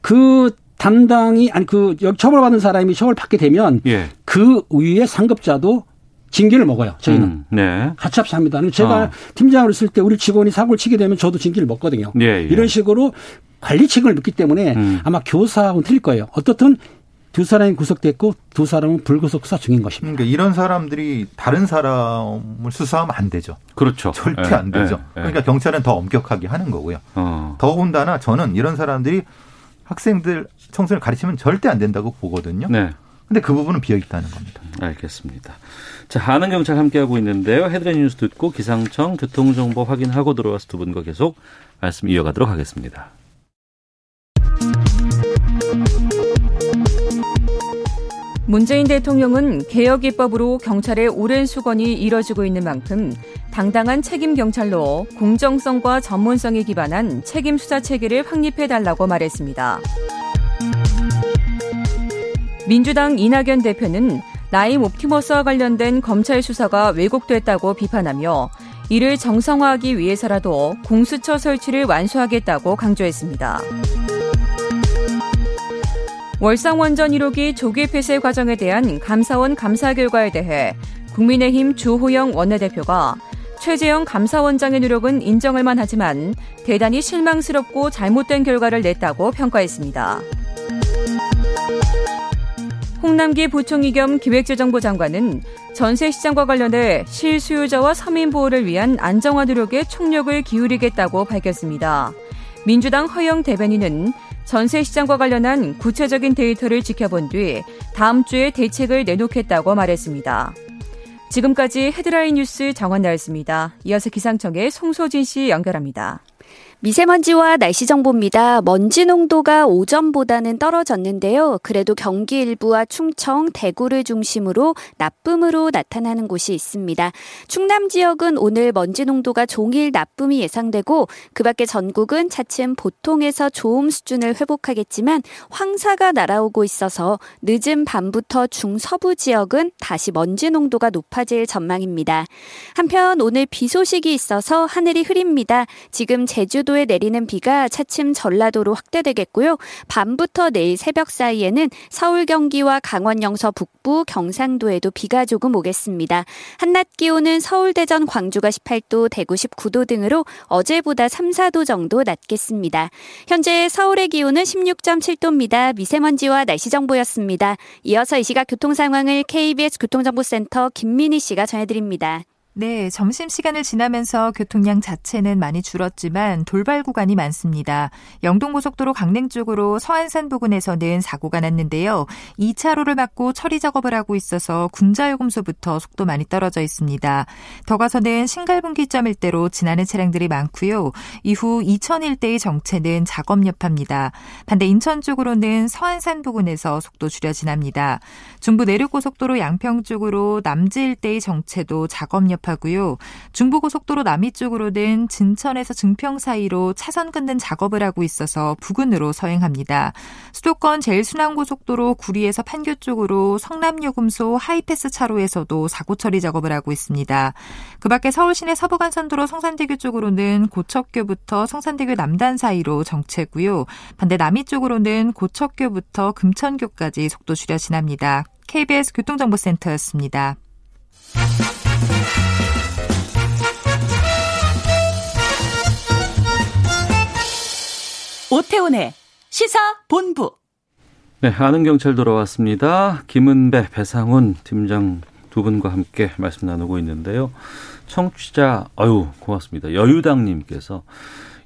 그 담당이 아니 그 여기 처벌받는 사람이 처벌 받게 되면 예. 그 위에 상급자도 징계를 먹어요. 저희는. 음, 네. 같이 합니다. 제가 어. 팀장으로 있을 때 우리 직원이 사고를 치게 되면 저도 징계를 먹거든요. 예, 예. 이런 식으로 관리 책임을 묻기 때문에 음. 아마 교사하고는 틀릴 거예요. 어떻든 두 사람이 구속됐고 두 사람은 불구속 수사 중인 것입니다. 그러니까 이런 사람들이 다른 사람을 수사하면 안 되죠. 그렇죠. 절대 예, 안 되죠. 예, 예. 그러니까 경찰은 더 엄격하게 하는 거고요. 어. 더군다나 저는 이런 사람들이 학생들 청소년 가르치면 절대 안 된다고 보거든요. 네. 근데 그 부분은 비어 있다는 겁니다. 알겠습니다. 자, 하는 경찰 함께하고 있는데요. 헤드라인 뉴스 듣고 기상청 교통정보 확인하고 들어와서 두 분과 계속 말씀 이어가도록 하겠습니다. 문재인 대통령은 개혁 입법으로 경찰의 오랜 수건이 이뤄지고 있는 만큼 당당한 책임 경찰로 공정성과 전문성에 기반한 책임 수사 체계를 확립해 달라고 말했습니다. 민주당 이낙연 대표는 라임 옵티머스와 관련된 검찰 수사가 왜곡됐다고 비판하며 이를 정상화하기 위해서라도 공수처 설치를 완수하겠다고 강조했습니다. 월상원전 1호기 조기 폐쇄 과정에 대한 감사원 감사 결과에 대해 국민의힘 주호영 원내대표가 최재형 감사원장의 노력은 인정할 만하지만 대단히 실망스럽고 잘못된 결과를 냈다고 평가했습니다. 홍남기 부총리 겸 기획재정부 장관은 전세 시장과 관련해 실수요자와 서민 보호를 위한 안정화 노력에 총력을 기울이겠다고 밝혔습니다. 민주당 허영 대변인은 전세 시장과 관련한 구체적인 데이터를 지켜본 뒤 다음 주에 대책을 내놓겠다고 말했습니다. 지금까지 헤드라인 뉴스 정원 나였습니다. 이어서 기상청의 송소진 씨 연결합니다. 미세먼지와 날씨 정보입니다. 먼지 농도가 오전보다는 떨어졌는데요. 그래도 경기 일부와 충청, 대구를 중심으로 나쁨으로 나타나는 곳이 있습니다. 충남 지역은 오늘 먼지 농도가 종일 나쁨이 예상되고 그 밖에 전국은 차츰 보통에서 좋음 수준을 회복하겠지만 황사가 날아오고 있어서 늦은 밤부터 중서부 지역은 다시 먼지 농도가 높아질 전망입니다. 한편 오늘 비 소식이 있어서 하늘이 흐립니다. 지금 제주도 제주도에 내리는 비가 차츰 전라도로 확대되겠고요. 밤부터 내일 새벽 사이에는 서울 경기와 강원 영서 북부 경상도에도 비가 조금 오겠습니다. 한낮 기온은 서울 대전 광주가 18도, 대구 19도 등으로 어제보다 3, 4도 정도 낮겠습니다. 현재 서울의 기온은 16.7도입니다. 미세먼지와 날씨 정보였습니다. 이어서 이 시각 교통 상황을 KBS 교통정보센터 김민희 씨가 전해드립니다. 네, 점심시간을 지나면서 교통량 자체는 많이 줄었지만 돌발 구간이 많습니다. 영동고속도로 강릉 쪽으로 서안산 부근에서는 사고가 났는데요. 2차로를 막고 처리 작업을 하고 있어서 군자요금소부터 속도 많이 떨어져 있습니다. 더 가서는 신갈분기점 일대로 지나는 차량들이 많고요. 이후 이천 일대의 정체는 작업 여파입니다. 반대 인천 쪽으로는 서안산 부근에서 속도 줄여 지납니다. 중부 내륙고속도로 양평 쪽으로 남지 일대의 정체도 작업 여파 하고요. 중부고속도로 남이 쪽으로 는 진천에서 증평 사이로 차선 끊는 작업을 하고 있어서 부근으로 서행합니다. 수도권 제일 순환고속도로 구리에서 판교 쪽으로 성남요금소 하이패스 차로에서도 사고 처리 작업을 하고 있습니다. 그 밖에 서울시내 서부간선도로 성산대교 쪽으로는 고척교부터 성산대교 남단 사이로 정체고요. 반대 남이 쪽으로는 고척교부터 금천교까지 속도 줄여 지납니다. KBS 교통정보센터였습니다. 오태훈의 시사 본부. 네, 아는 경찰 돌아왔습니다. 김은배, 배상훈 팀장 두 분과 함께 말씀 나누고 있는데요. 청취자, 어유 고맙습니다. 여유당님께서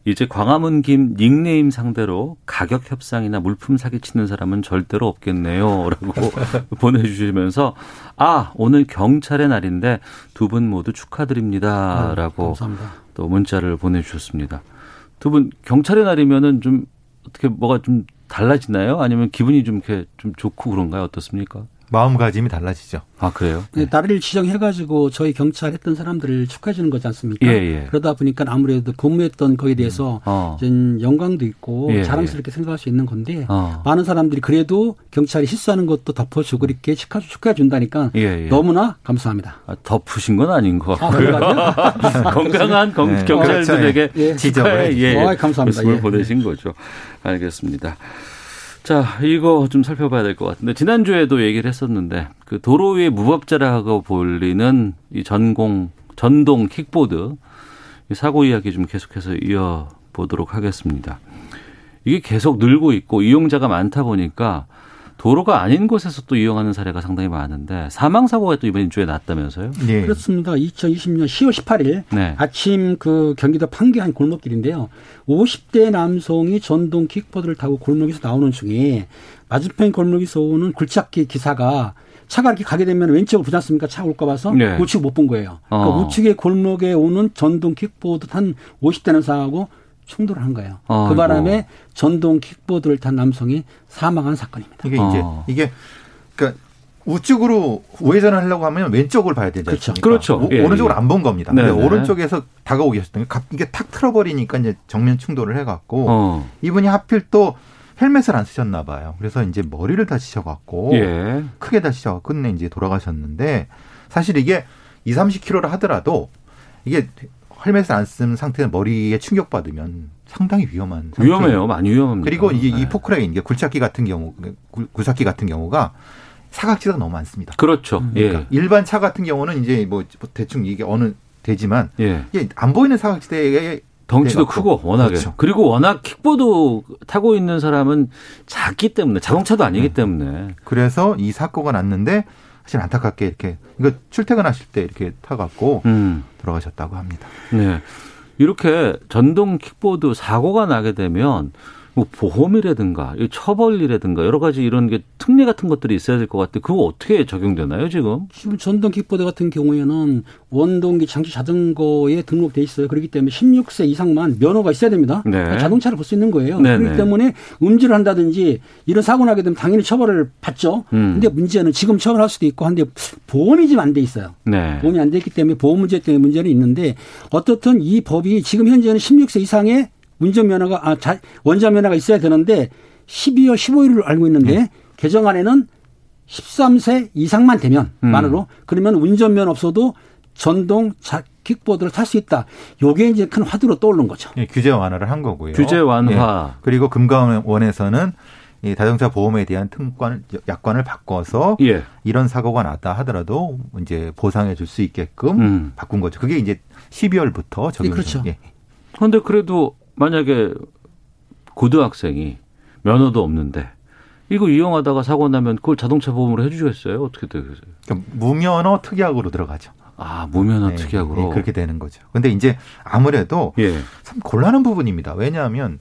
이제 광화문 김 닉네임 상대로 가격 협상이나 물품 사기 치는 사람은 절대로 없겠네요. *laughs* 라고 *laughs* 보내주시면서, 아, 오늘 경찰의 날인데 두 분 모두 축하드립니다. 아, 라고 감사합니다. 또 문자를 보내주셨습니다. 두 분 경찰의 날이면은 좀 어떻게 뭐가 좀 달라지나요? 아니면 기분이 좀 이렇게 좀 좋고 그런가요? 어떻습니까? 마음가짐이 달라지죠. 아 그래요? 네. 나를 지정해가지고 저희 경찰 했던 사람들을 축하해 주는 거지 않습니까? 예, 예. 그러다 보니까 아무래도 근무했던 거에 대해서 어. 좀 영광도 있고 예, 자랑스럽게 생각할 수 있는 건데 어. 많은 사람들이 그래도 경찰이 실수하는 것도 덮어주고 이렇게 축하, 축하해 준다니까 예, 예. 너무나 감사합니다. 아, 덮으신 건 아닌 것 아, 같고요. 그런가요? *laughs* 건강한 경, 네, 경찰들에게 그렇죠. 예. 지적을. 예, 어이, 감사합니다. 말씀을 예. 보내신 거죠. 알겠습니다. 자, 이거 좀 살펴봐야 될 것 같은데 지난주에도 얘기를 했었는데 그 도로 위에 무법자라고 불리는 이 전공 전동 킥보드 이 사고 이야기 좀 계속해서 이어 보도록 하겠습니다. 이게 계속 늘고 있고 이용자가 많다 보니까 도로가 아닌 곳에서 또 이용하는 사례가 상당히 많은데 사망 사고가 또 이번 주에 났다면서요? 예. 그렇습니다. 2020년 10월 18일 네. 아침 그 경기도 판교 한 골목길인데요. 50대 남성이 전동 킥보드를 타고 골목에서 나오는 중에 맞은편 골목에서 오는 굴착기 기사가 차가 이렇게 가게 되면 왼쪽으로 보지 않습니까? 차 올까 봐서 네. 우측 못 본 거예요. 그러니까 어. 우측의 골목에 오는 전동 킥보드 탄 50대 남성하고 충돌을 한 거예요. 아이고. 그 바람에 전동 킥보드를 탄 남성이 사망한 사건입니다. 이게 이제 어. 이게 그러니까 우측으로 우회전을 하려고 하면 왼쪽을 봐야 되지 그렇죠. 않습니까? 그렇죠. 오, 예, 오른쪽으로 예. 안본 겁니다. 네, 근데 네. 오른쪽에서 다가오기 시작했던 게 이게 탁 틀어버리니까 이제 정면 충돌을 해갖고 어. 이분이 하필 또 헬멧을 안 쓰셨나 봐요. 그래서 이제 머리를 다치셔갖고 예. 크게 다치셔서 끝내 이제 돌아가셨는데 사실 이게 2, 30km를 하더라도 이게 헬멧을 안 쓴 상태에서 머리에 충격 받으면 상당히 위험한 상태. 위험해요. 많이 위험합니다. 그리고 이게 네. 이 포크레인, 굴착기 같은 경우, 굴- 굴삭기 같은 경우가 사각지대가 너무 많습니다. 그렇죠. 그러니까 예. 일반 차 같은 경우는 이제 뭐 대충 이게 어느 되지만 예. 이게 안 보이는 사각지대에 덩치도. 크고 워낙에 그렇죠. 그리고 워낙 킥보드 타고 있는 사람은 작기 때문에 자동차도 아니기 네. 때문에 그래서 이 사고가 났는데 사실 안타깝게 이렇게 이거 출퇴근하실 때 이렇게 타갖고 음. 돌아가셨다고 합니다. 네. 이렇게 전동 킥보드 사고가 나게 되면 뭐 보험이라든가 이 처벌이라든가 여러 가지 이런 게 특례 같은 것들이 있어야 될 것 같아요. 그거 어떻게 적용되나요, 지금? 지금 전동 킥보드 같은 경우에는 원동기 장치 자전거에 등록돼 있어요. 그렇기 때문에 16세 이상만 면허가 있어야 됩니다. 네. 그러니까 자동차를 볼 수 있는 거예요. 네, 그렇기 네. 때문에 음주를 한다든지 이런 사고 나게 되면 당연히 처벌을 받죠. 음. 근데 문제는 지금 처벌할 수도 있고 한데 보험이 지금 안 돼 있어요. 네. 보험이 안 돼 있기 때문에 보험 문제 때문에 문제는 있는데 어떻든 이 법이 지금 현재는 16세 이상의 운전 면허가 아 자, 원자면허가 있어야 되는데 12월 15일을 알고 있는데 네. 개정안에는 13세 이상만 되면 음. 만으로 그러면 운전면허 없어도 전동 자, 킥보드를 탈 수 있다. 요게 이제 큰 화두로 떠오르는 거죠. 예, 규제 완화를 한 거고요. 규제 완화. 예. 그리고 금감원에서는 이 자동차 보험에 대한 특권 약관을 바꿔서 예. 이런 사고가 났다 하더라도 이제 보상해 줄 수 있게끔 음. 바꾼 거죠. 그게 이제 12월부터 적용이 예, 그렇죠. 예. 그런데 그래도 만약에 고등학생이 면허도 없는데 이거 이용하다가 사고 나면 그걸 자동차 보험으로 해주겠어요? 어떻게 되겠어요? 그러니까 무면허 특약으로 들어가죠. 아 무면허 네, 특약으로 예, 그렇게 되는 거죠. 근데 이제 아무래도 예. 참 곤란한 부분입니다. 왜냐하면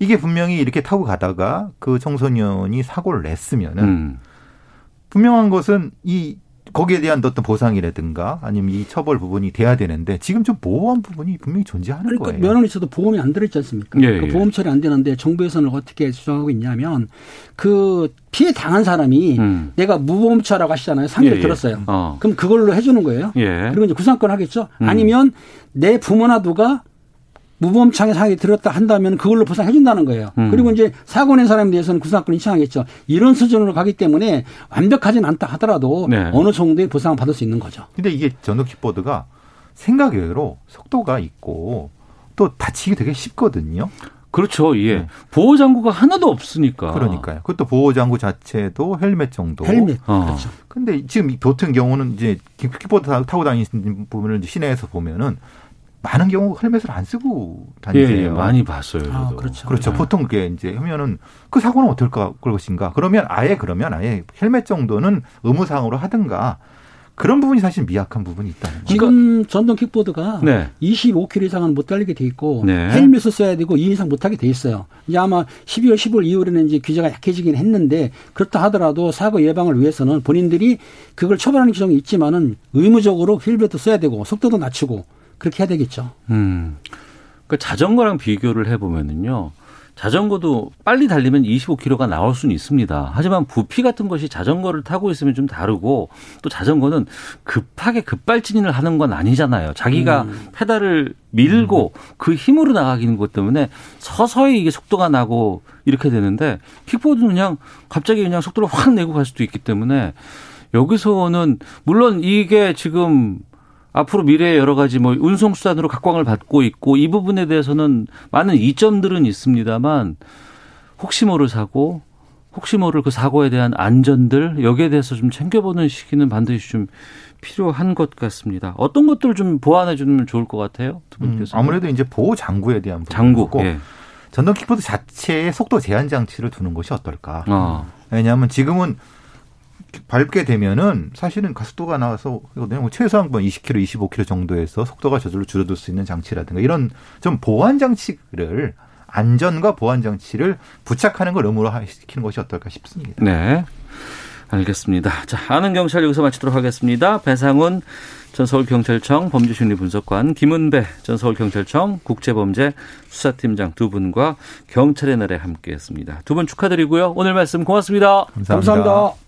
이게 분명히 이렇게 타고 가다가 그 청소년이 사고를 냈으면은 음. 분명한 것은 이 거기에 대한 어떤 보상이라든가 아니면 이 처벌 부분이 돼야 되는데 지금 좀 모호한 부분이 분명히 존재하는 그러니까 거예요. 면허는 있어도 보험이 안 들어있지 않습니까? 예, 그 예. 보험 처리 안 되는데 정부에서는 어떻게 주장하고 있냐면 그 피해 당한 사람이 음. 내가 무보험차라고 하시잖아요. 상의를 예, 예. 들었어요. 어. 그럼 그걸로 해주는 거예요. 예. 그리고 이제 구상권 하겠죠. 음. 아니면 내 부모나 누가 무보험창에 상에 들었다 한다면 그걸로 보상해 준다는 거예요. 음. 그리고 이제 사고 낸 사람에 대해서는 구상권 신청하겠죠. 이런 수준으로 가기 때문에 완벽하진 않다 하더라도 네. 어느 정도의 보상을 받을 수 있는 거죠. 근데 이게 전동 킥보드가 생각외로 속도가 있고 또 다치기 되게 쉽거든요. 그렇죠. 예. 네. 보호 장구가 하나도 없으니까. 그러니까요. 그것도 보호 장구 자체도 헬멧 정도. 헬멧. 어. 그렇죠. 근데 지금 이 보통 경우는 이제 킥보드 타- 타고 다니는 부분을 이제 시내에서 보면은 많은 경우 헬멧을 안 쓰고 예, 다니세요. 예, 많이 봤어요. 아, 저도. 그렇죠. 그렇죠. 네. 보통 그게 이제 하면은 그 사고는 어떨 까 것인가? 그러면 아예 그러면 아예 헬멧 정도는 의무상으로 하든가 그런 부분이 사실 미약한 부분이 있다는 거죠. 지금 전동 킥보드가 네. 25km 이상은 못 달리게 돼 있고 네. 헬멧을 써야 되고 2 이상 못 하게 돼 있어요. 이제 아마 12월 15일 이후에는 이제 규제가 약해지긴 했는데 그렇다 하더라도 사고 예방을 위해서는 본인들이 그걸 처벌하는 규정이 있지만은 의무적으로 헬멧도 써야 되고 속도도 낮추고 그렇게 해야 되겠죠. 음. 그러니까 자전거랑 비교를 해보면은요. 자전거도 빨리 달리면 25km가 나올 수는 있습니다. 하지만 부피 같은 것이 자전거를 타고 있으면 좀 다르고 또 자전거는 급하게 급발진을 하는 건 아니잖아요. 자기가 음. 페달을 밀고 음. 그 힘으로 나가기는 것 때문에 서서히 이게 속도가 나고 이렇게 되는데 킥보드는 그냥 갑자기 그냥 속도를 확 내고 갈 수도 있기 때문에 여기서는 물론 이게 지금 앞으로 미래에 여러 가지 뭐 운송 수단으로 각광을 받고 있고 이 부분에 대해서는 많은 이점들은 있습니다만 혹시 모를 사고 혹시 모를 그 사고에 대한 안전들 여기에 대해서 좀 챙겨보는 시기는 반드시 좀 필요한 것 같습니다. 어떤 것들을 좀 보완해 주면 좋을 것 같아요, 두 분께서. 음, 아무래도 이제 보호 장구에 대한 장구. 예. 전동 킥보드 자체에 속도 제한 장치를 두는 것이 어떨까? 어. 왜냐하면 지금은 밟게 되면은 사실은 가속도가 나와서 뭐 최소한 20km, 25km 정도에서 속도가 저절로 줄어들 수 있는 장치라든가 이런 좀 보안 장치를 안전과 보안 장치를 부착하는 걸 의무로 시키는 것이 어떨까 싶습니다. 네. 알겠습니다. 자, 아는 경찰 여기서 마치도록 하겠습니다. 배상훈 전 서울경찰청 범죄심리분석관, 김은배 전 서울경찰청 국제범죄 수사팀장 두 분과 경찰의 날에 함께했습니다. 두 분 축하드리고요. 오늘 말씀 고맙습니다. 감사합니다. 감사합니다.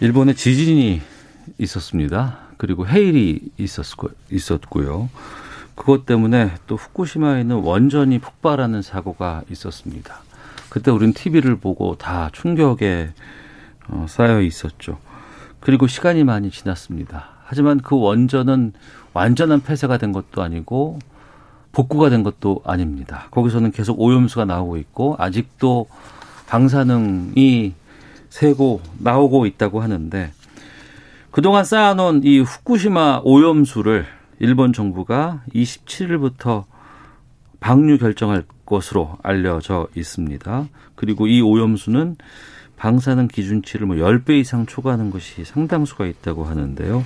일본에 지진이 있었습니다. 그리고 해일이 있었고요. 그것 때문에 또 후쿠시마에 있는 원전이 폭발하는 사고가 있었습니다. 그때 우린 TV를 보고 다 충격에 어, 쌓여 있었죠. 그리고 시간이 많이 지났습니다. 하지만 그 원전은 완전한 폐쇄가 된 것도 아니고 복구가 된 것도 아닙니다. 거기서는 계속 오염수가 나오고 있고 아직도 방사능이 새고 나오고 있다고 하는데 그동안 쌓아놓은 이 후쿠시마 오염수를 일본 정부가 27일부터 방류 결정할 것으로 알려져 있습니다. 그리고 이 오염수는 방사능 기준치를 뭐 10배 이상 초과하는 것이 상당수가 있다고 하는데요.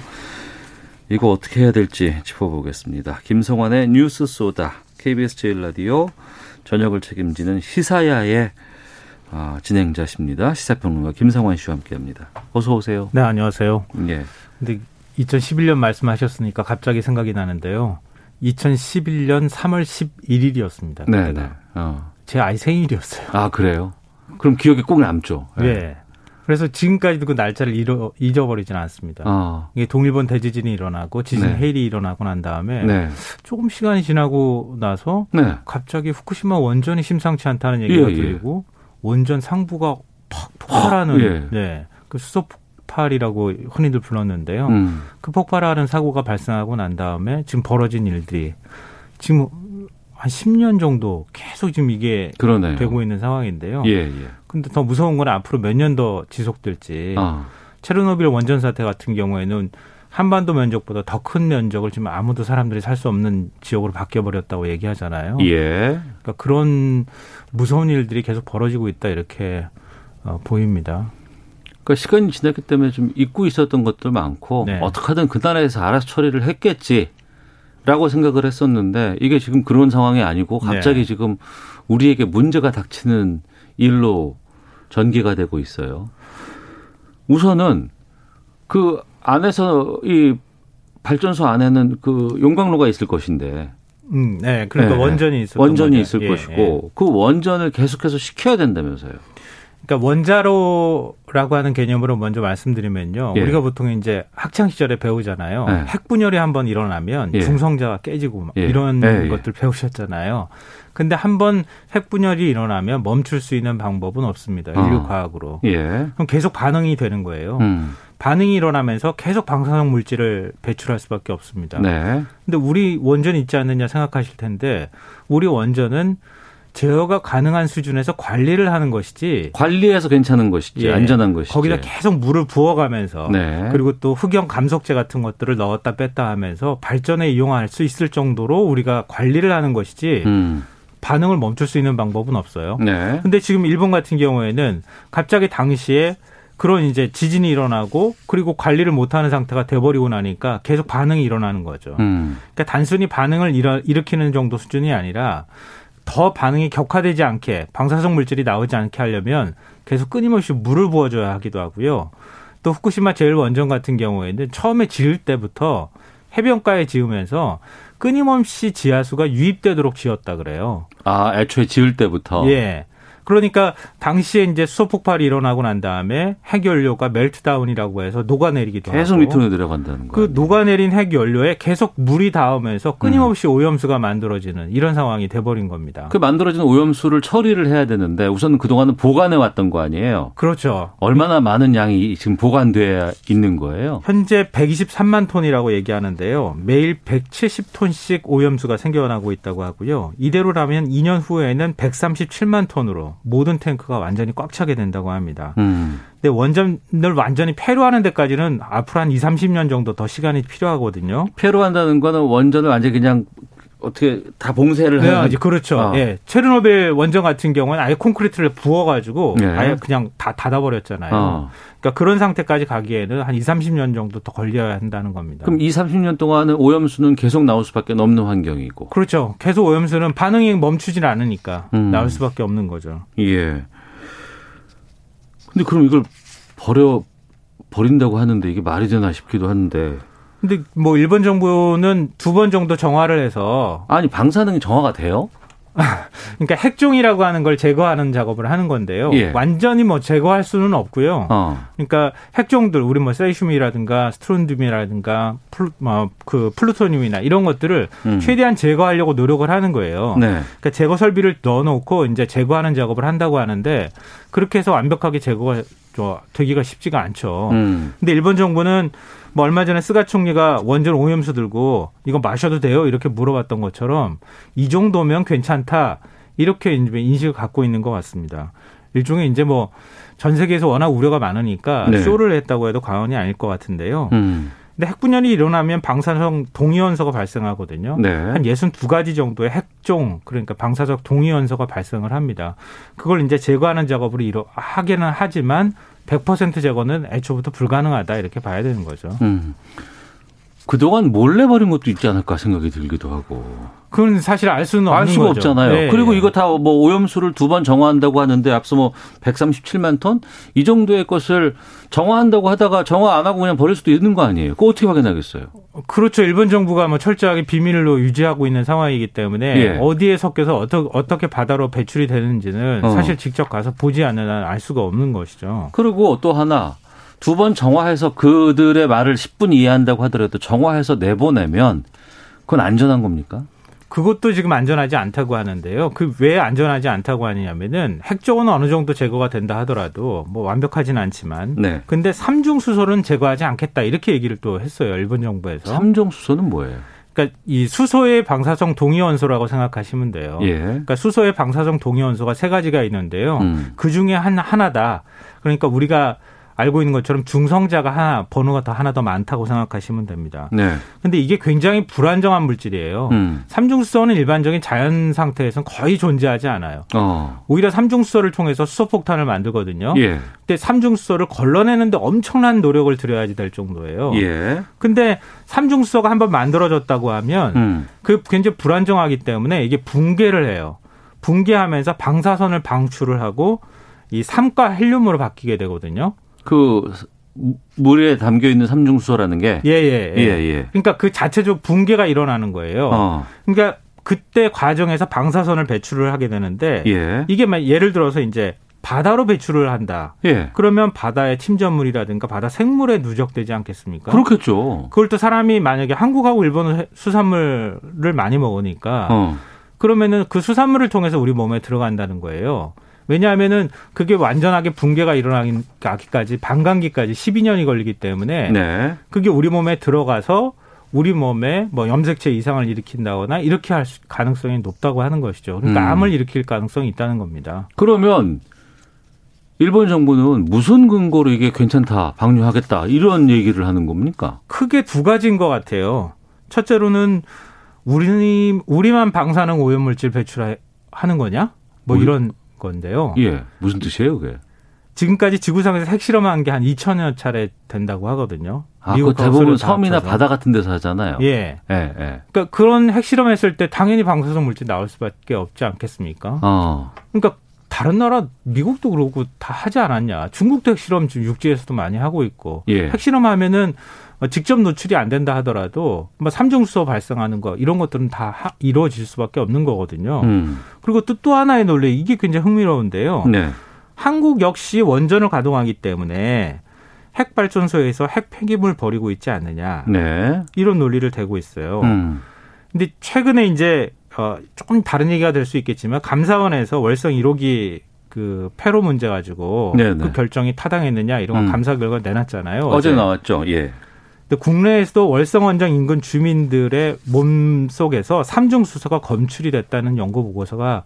이거 어떻게 해야 될지 짚어보겠습니다. 김성환의 뉴스 소다 KBS 제일라디오 저녁을 책임지는 시사야의 아, 진행자십니다. 시사평론가 김상환 씨와 함께합니다. 어서 오세요. 네, 안녕하세요. 예. 근데 2011년 말씀하셨으니까 갑자기 생각이 나는데요. 2011년 3월 11일이었습니다. 네, 네. 어. 제 아이 생일이었어요. 아, 그래요? 그럼 기억에 꼭 남죠. 네. 네. 그래서 지금까지도 그 날짜를 잃어, 잊어버리지는 않습니다. 어. 이게 동일본 대지진이 일어나고 지진 네. 해일이 일어나고 난 다음에 네. 조금 시간이 지나고 나서 네. 갑자기 후쿠시마 원전이 심상치 않다는 얘기가 예, 예. 들리고 예. 원전 상부가 팍 폭발하는 아, 예. 네. 그 수소 폭발이라고 흔히들 불렀는데요. 음. 그 폭발하는 사고가 발생하고 난 다음에 지금 벌어진 일들이 지금 한 10년 정도 계속 지금 이게 그러네요. 되고 있는 상황인데요. 예, 예. 근데 더 무서운 건 앞으로 몇 년 더 지속될지. 아. 체르노빌 원전 사태 같은 경우에는 한반도 면적보다 더 큰 면적을 지금 아무도 사람들이 살 수 없는 지역으로 바뀌어 버렸다고 얘기하잖아요. 예. 그러니까 그런 무서운 일들이 계속 벌어지고 있다 이렇게 어, 보입니다. 그러니까 시간이 지났기 때문에 좀 잊고 있었던 것도 많고 네. 어떻게 하든 그 나라에서 알아서 처리를 했겠지라고 생각을 했었는데 이게 지금 그런 상황이 아니고 갑자기 네. 지금 우리에게 문제가 닥치는 일로 전개가 되고 있어요. 우선은 그 안에서 이 발전소 안에는 그 용광로가 있을 것인데. 음, 네. 그러니까 네. 원전이 있을 원전이 거죠. 있을 예, 것이고 예. 그 원전을 계속해서 시켜야 된다면서요. 그러니까 원자로라고 하는 개념으로 먼저 말씀드리면요. 예. 우리가 보통 이제 학창 시절에 배우잖아요. 예. 핵 분열이 한번 일어나면 예. 중성자가 깨지고 막 예. 이런 예, 것들 배우셨잖아요. 근데 한번 핵 분열이 일어나면 멈출 수 있는 방법은 없습니다. 인류 어. 과학으로. 그럼 계속 반응이 되는 거예요. 음. 반응이 일어나면서 계속 방사능 물질을 배출할 수밖에 없습니다. 네. 근데 우리 원전 있지 않느냐 생각하실 텐데 우리 원전은 제어가 가능한 수준에서 관리를 하는 것이지 관리해서 괜찮은 것이지 예, 안전한 것이지 거기다 계속 물을 부어가면서 네. 그리고 또 흑연 감속제 같은 것들을 넣었다 뺐다 하면서 발전에 이용할 수 있을 정도로 우리가 관리를 하는 것이지 음. 반응을 멈출 수 있는 방법은 없어요. 네. 근데 지금 일본 같은 경우에는 갑자기 당시에 그런 이제 지진이 일어나고 그리고 관리를 못하는 상태가 돼버리고 나니까 계속 반응이 일어나는 거죠. 음. 그러니까 단순히 반응을 일어, 일으키는 정도 수준이 아니라 더 반응이 격화되지 않게 방사성 물질이 나오지 않게 하려면 계속 끊임없이 물을 부어줘야 하기도 하고요. 또 후쿠시마 제일 원전 같은 경우에는 처음에 지을 때부터 해변가에 지으면서 끊임없이 지하수가 유입되도록 지었다 그래요. 아, 애초에 지을 때부터? 예. 그러니까 당시에 이제 수소 폭발이 일어나고 난 다음에 핵 연료가 멜트다운이라고 해서 녹아내리기도 계속 하고 계속 밑으로 내려간다는 거예요. 그 녹아내린 핵 연료에 계속 물이 닿으면서 끊임없이 음. 오염수가 만들어지는 이런 상황이 돼버린 겁니다. 그 만들어진 오염수를 처리를 해야 되는데 우선 그동안은 보관해 왔던 거 아니에요? 그렇죠. 얼마나 많은 양이 지금 보관돼 있는 거예요? 현재 123만 톤이라고 얘기하는데요. 매일 170톤씩 오염수가 생겨나고 있다고 하고요. 이대로라면 2년 후에는 137만 톤으로 모든 탱크가 완전히 꽉 차게 된다고 합니다. 음. 근데 원전을 완전히 폐로하는 데까지는 앞으로 한 2, 30년 정도 더 시간이 필요하거든요. 폐로한다는 거는 원전을 완전히 그냥 어떻게 다 봉쇄를 해야 네, 그렇죠. 어. 예. 체르노빌 원전 같은 경우는 아예 콘크리트를 부어 가지고 네. 아예 그냥 다 닫아 버렸잖아요. 어. 그러니까 그런 상태까지 가기에는 한 2, 30년 정도 더 걸려야 한다는 겁니다. 그럼 2, 30년 동안은 오염수는 계속 나올 수밖에 없는 환경이고. 그렇죠. 계속 오염수는 반응이 멈추질 않으니까 음. 나올 수밖에 없는 거죠. 예. 근데 그럼 이걸 버려 버린다고 하는데 이게 말이 되나 싶기도 한데. 근데 뭐 일본 정부는 두 번 정도 정화를 해서 아니 방사능이 정화가 돼요? *laughs* 그러니까 핵종이라고 하는 걸 제거하는 작업을 하는 건데요. 예. 완전히 뭐 제거할 수는 없고요. 어. 그러니까 핵종들 우리 뭐 세이슘이라든가 스트론듐이라든가 플, 뭐, 그 플루토늄이나 이런 것들을 음. 최대한 제거하려고 노력을 하는 거예요. 네. 그러니까 제거 설비를 넣어놓고 이제 제거하는 작업을 한다고 하는데 그렇게 해서 완벽하게 제거가 되기가 쉽지가 않죠. 음. 근데 일본 정부는 뭐 얼마 전에 스가 총리가 원전 오염수 들고 이거 마셔도 돼요? 이렇게 물어봤던 것처럼 이 정도면 괜찮다. 이렇게 인식을 갖고 있는 것 같습니다. 일종의 이제 뭐 전 세계에서 워낙 우려가 많으니까 네. 쇼를 했다고 해도 과언이 아닐 것 같은데요. 음. 근데 핵분열이 일어나면 방사성 동위원소가 발생하거든요. 네. 한 62가지 정도의 핵종 그러니까 방사적 동위원소가 발생을 합니다. 그걸 이제 제거하는 작업을 이뤄 하기는 하지만 100% 제거는 애초부터 불가능하다 이렇게 봐야 되는 거죠. 음. 그동안 몰래 버린 것도 있지 않을까 생각이 들기도 하고. 그건 사실 알 수는 없는 알 수가 거죠. 없잖아요. 네. 그리고 이거 다 뭐 오염수를 두 번 정화한다고 하는데 앞서 뭐 137만 톤 이 정도의 것을 정화한다고 하다가 정화 안 하고 그냥 버릴 수도 있는 거 아니에요. 그거 어떻게 확인하겠어요? 그렇죠. 일본 정부가 뭐 철저하게 비밀로 유지하고 있는 상황이기 때문에 예. 어디에 섞여서 어떻게 어떻게 바다로 배출이 되는지는 어. 사실 직접 가서 보지 않는 한 알 수가 없는 것이죠. 그리고 또 하나 두 번 정화해서 그들의 말을 10분 이해한다고 하더라도 정화해서 내보내면 그건 안전한 겁니까? 그것도 지금 안전하지 않다고 하는데요. 그 왜 안전하지 않다고 하느냐면은 핵적은 어느 정도 제거가 된다 하더라도 뭐 완벽하지는 않지만 네. 근데 삼중 수소는 제거하지 않겠다 이렇게 얘기를 또 했어요. 일본 정부에서. 삼중 수소는 뭐예요? 그러니까 이 수소의 방사성 동위 원소라고 생각하시면 돼요. 예. 그러니까 수소의 방사성 동위 원소가 세 가지가 있는데요. 음. 그 중에 한 하나다. 그러니까 우리가 알고 있는 것처럼 중성자가 하나 번호가 더 하나 더 많다고 생각하시면 됩니다. 네. 근데 이게 굉장히 불안정한 물질이에요. 음. 삼중수소는 일반적인 자연 상태에서는 거의 존재하지 않아요. 어. 오히려 삼중수소를 통해서 수소폭탄을 만들거든요. 예. 근데 삼중수소를 걸러내는데 엄청난 노력을 들여야지 될 정도예요. 예. 근데 삼중수소가 한번 만들어졌다고 하면 음. 그 굉장히 불안정하기 때문에 이게 붕괴를 해요. 붕괴하면서 방사선을 방출을 하고 이 삼가 헬륨으로 바뀌게 되거든요. 그 물에 담겨 있는 삼중수소라는 게 예, 예, 예. 예, 예. 그러니까 그 자체적 붕괴가 일어나는 거예요. 어. 그러니까 그때 과정에서 방사선을 배출을 하게 되는데 예. 이게 막 예를 들어서 이제 바다로 배출을 한다. 예. 그러면 바다의 침전물이라든가 바다 생물에 누적되지 않겠습니까? 그렇겠죠. 그걸 또 사람이 만약에 한국하고 일본은 수산물을 많이 먹으니까 어. 그러면은 그 수산물을 통해서 우리 몸에 들어간다는 거예요. 왜냐하면은 그게 완전하게 붕괴가 일어나기까지 반감기까지 12년이 걸리기 때문에 네. 그게 우리 몸에 들어가서 우리 몸에 뭐 염색체 이상을 일으킨다거나 이렇게 할 가능성이 높다고 하는 것이죠. 그러니까 음. 암을 일으킬 가능성이 있다는 겁니다. 그러면 일본 정부는 무슨 근거로 이게 괜찮다, 방류하겠다 이런 얘기를 하는 겁니까? 크게 두 가지인 것 같아요. 첫째로는 우리 우리만 방사능 오염물질 배출하는 거냐? 뭐? 이런 건데요. 예, 무슨 뜻이에요, 그게? 지금까지 지구상에서 핵실험한 게 한 2천여 차례 된다고 하거든요. 아, 그 대부분 섬이나 바다 같은 데서 하잖아요. 예. 예, 예. 그러니까 그런 핵실험했을 때 당연히 방사성 물질 나올 수밖에 없지 않겠습니까? 어. 그러니까 다른 나라 미국도 그러고 다 하지 않았냐. 중국도 핵실험 지금 육지에서도 많이 하고 있고 예. 핵실험하면은 직접 노출이 안 된다 하더라도 뭐 삼중수소 발생하는 거 이런 것들은 다 하, 이루어질 수밖에 없는 거거든요. 음. 그리고 또 또 하나의 논리 이게 굉장히 흥미로운데요. 네. 한국 역시 원전을 가동하기 때문에 핵 발전소에서 핵 폐기물 버리고 있지 않느냐. 네. 이런 논리를 대고 있어요. 음. 근데 최근에 이제 어 조금 다른 얘기가 될 수 있겠지만 감사원에서 월성 1호기 그 폐로 문제 가지고 네네. 그 네. 결정이 타당했느냐 이런 거 음. 감사 결과 내놨잖아요. 어제, 어제 나왔죠. 예. 근데 국내에서도 월성 원전 인근 주민들의 몸 속에서 삼중 수소가 검출이 됐다는 연구 보고서가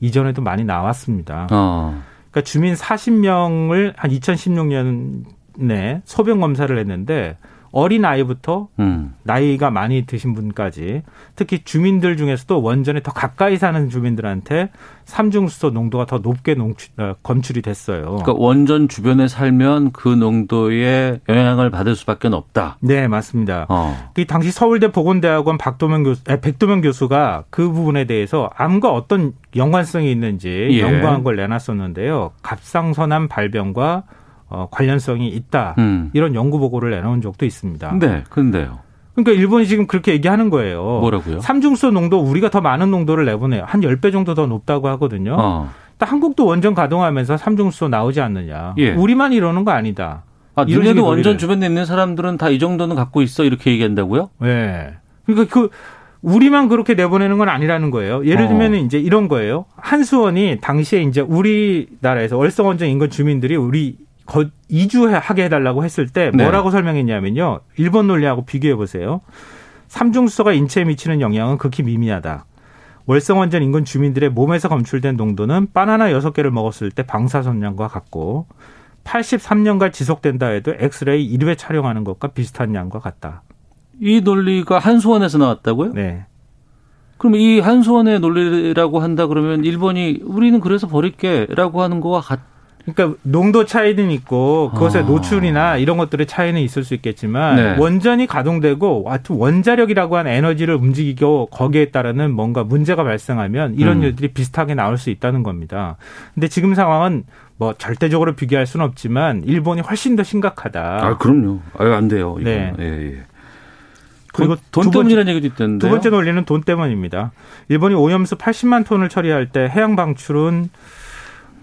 이전에도 많이 나왔습니다. 어. 그러니까 주민 40명을 한 2016년에 소변 검사를 했는데 어린 아이부터 음. 나이가 많이 드신 분까지 특히 주민들 중에서도 원전에 더 가까이 사는 주민들한테 삼중수소 농도가 더 높게 농출, 어, 검출이 됐어요. 그러니까 원전 주변에 살면 그 농도에 영향을 받을 수밖에 없다. 네, 맞습니다. 어. 그 당시 서울대 보건대학원 박도명 교수, 아, 백도명 교수가 그 부분에 대해서 암과 어떤 연관성이 있는지 예. 연구한 걸 내놨었는데요. 갑상선암 발병과 어, 관련성이 있다. 음. 이런 연구 보고를 내놓은 적도 있습니다. 네, 근데요. 그러니까 일본이 지금 그렇게 얘기하는 거예요. 뭐라고요? 삼중수 농도 우리가 더 많은 농도를 내보내요. 한 10배 정도 더 높다고 하거든요. 어. 한국도 원전 가동하면서 삼중수 나오지 않느냐. 예. 우리만 이러는 거 아니다. 아, 니네도 원전 주변에 있는 사람들은 다 이 정도는 갖고 있어 이렇게 얘기한다고요? 네. 그러니까 그 우리만 그렇게 내보내는 건 아니라는 거예요. 예를 들면 어. 이제 이런 거예요. 한수원이 당시에 이제 우리나라에서 월성 원전 인근 주민들이 우리 이주하게 해달라고 했을 때 네. 뭐라고 네. 설명했냐면요. 일본 논리하고 비교해 보세요. 삼중수소가 인체에 미치는 영향은 극히 미미하다. 월성원전 인근 주민들의 몸에서 검출된 농도는 바나나 6개를 먹었을 때 방사선량과 같고 83년간 지속된다 해도 엑스레이 1회 촬영하는 것과 비슷한 양과 같다. 이 논리가 한수원에서 나왔다고요? 네. 그럼 이 한수원의 논리라고 한다 그러면 일본이 우리는 그래서 버릴게라고 하는 거와 같 그러니까 농도 차이는 있고 그것의 아. 노출이나 이런 것들의 차이는 있을 수 있겠지만 네. 원전이 가동되고 하여튼 원자력이라고 하는 에너지를 움직이고 거기에 따르는 뭔가 문제가 발생하면 이런 음. 일들이 비슷하게 나올 수 있다는 겁니다. 근데 지금 상황은 뭐 절대적으로 비교할 수는 없지만 일본이 훨씬 더 심각하다. 아 그럼요. 아안 돼요. 이거. 네. 예, 예. 그리고 돈, 돈 때문이라는 얘기도 있던데. 두 번째 논리는 돈 때문입니다. 일본이 오염수 80만 톤을 처리할 때 해양 방출은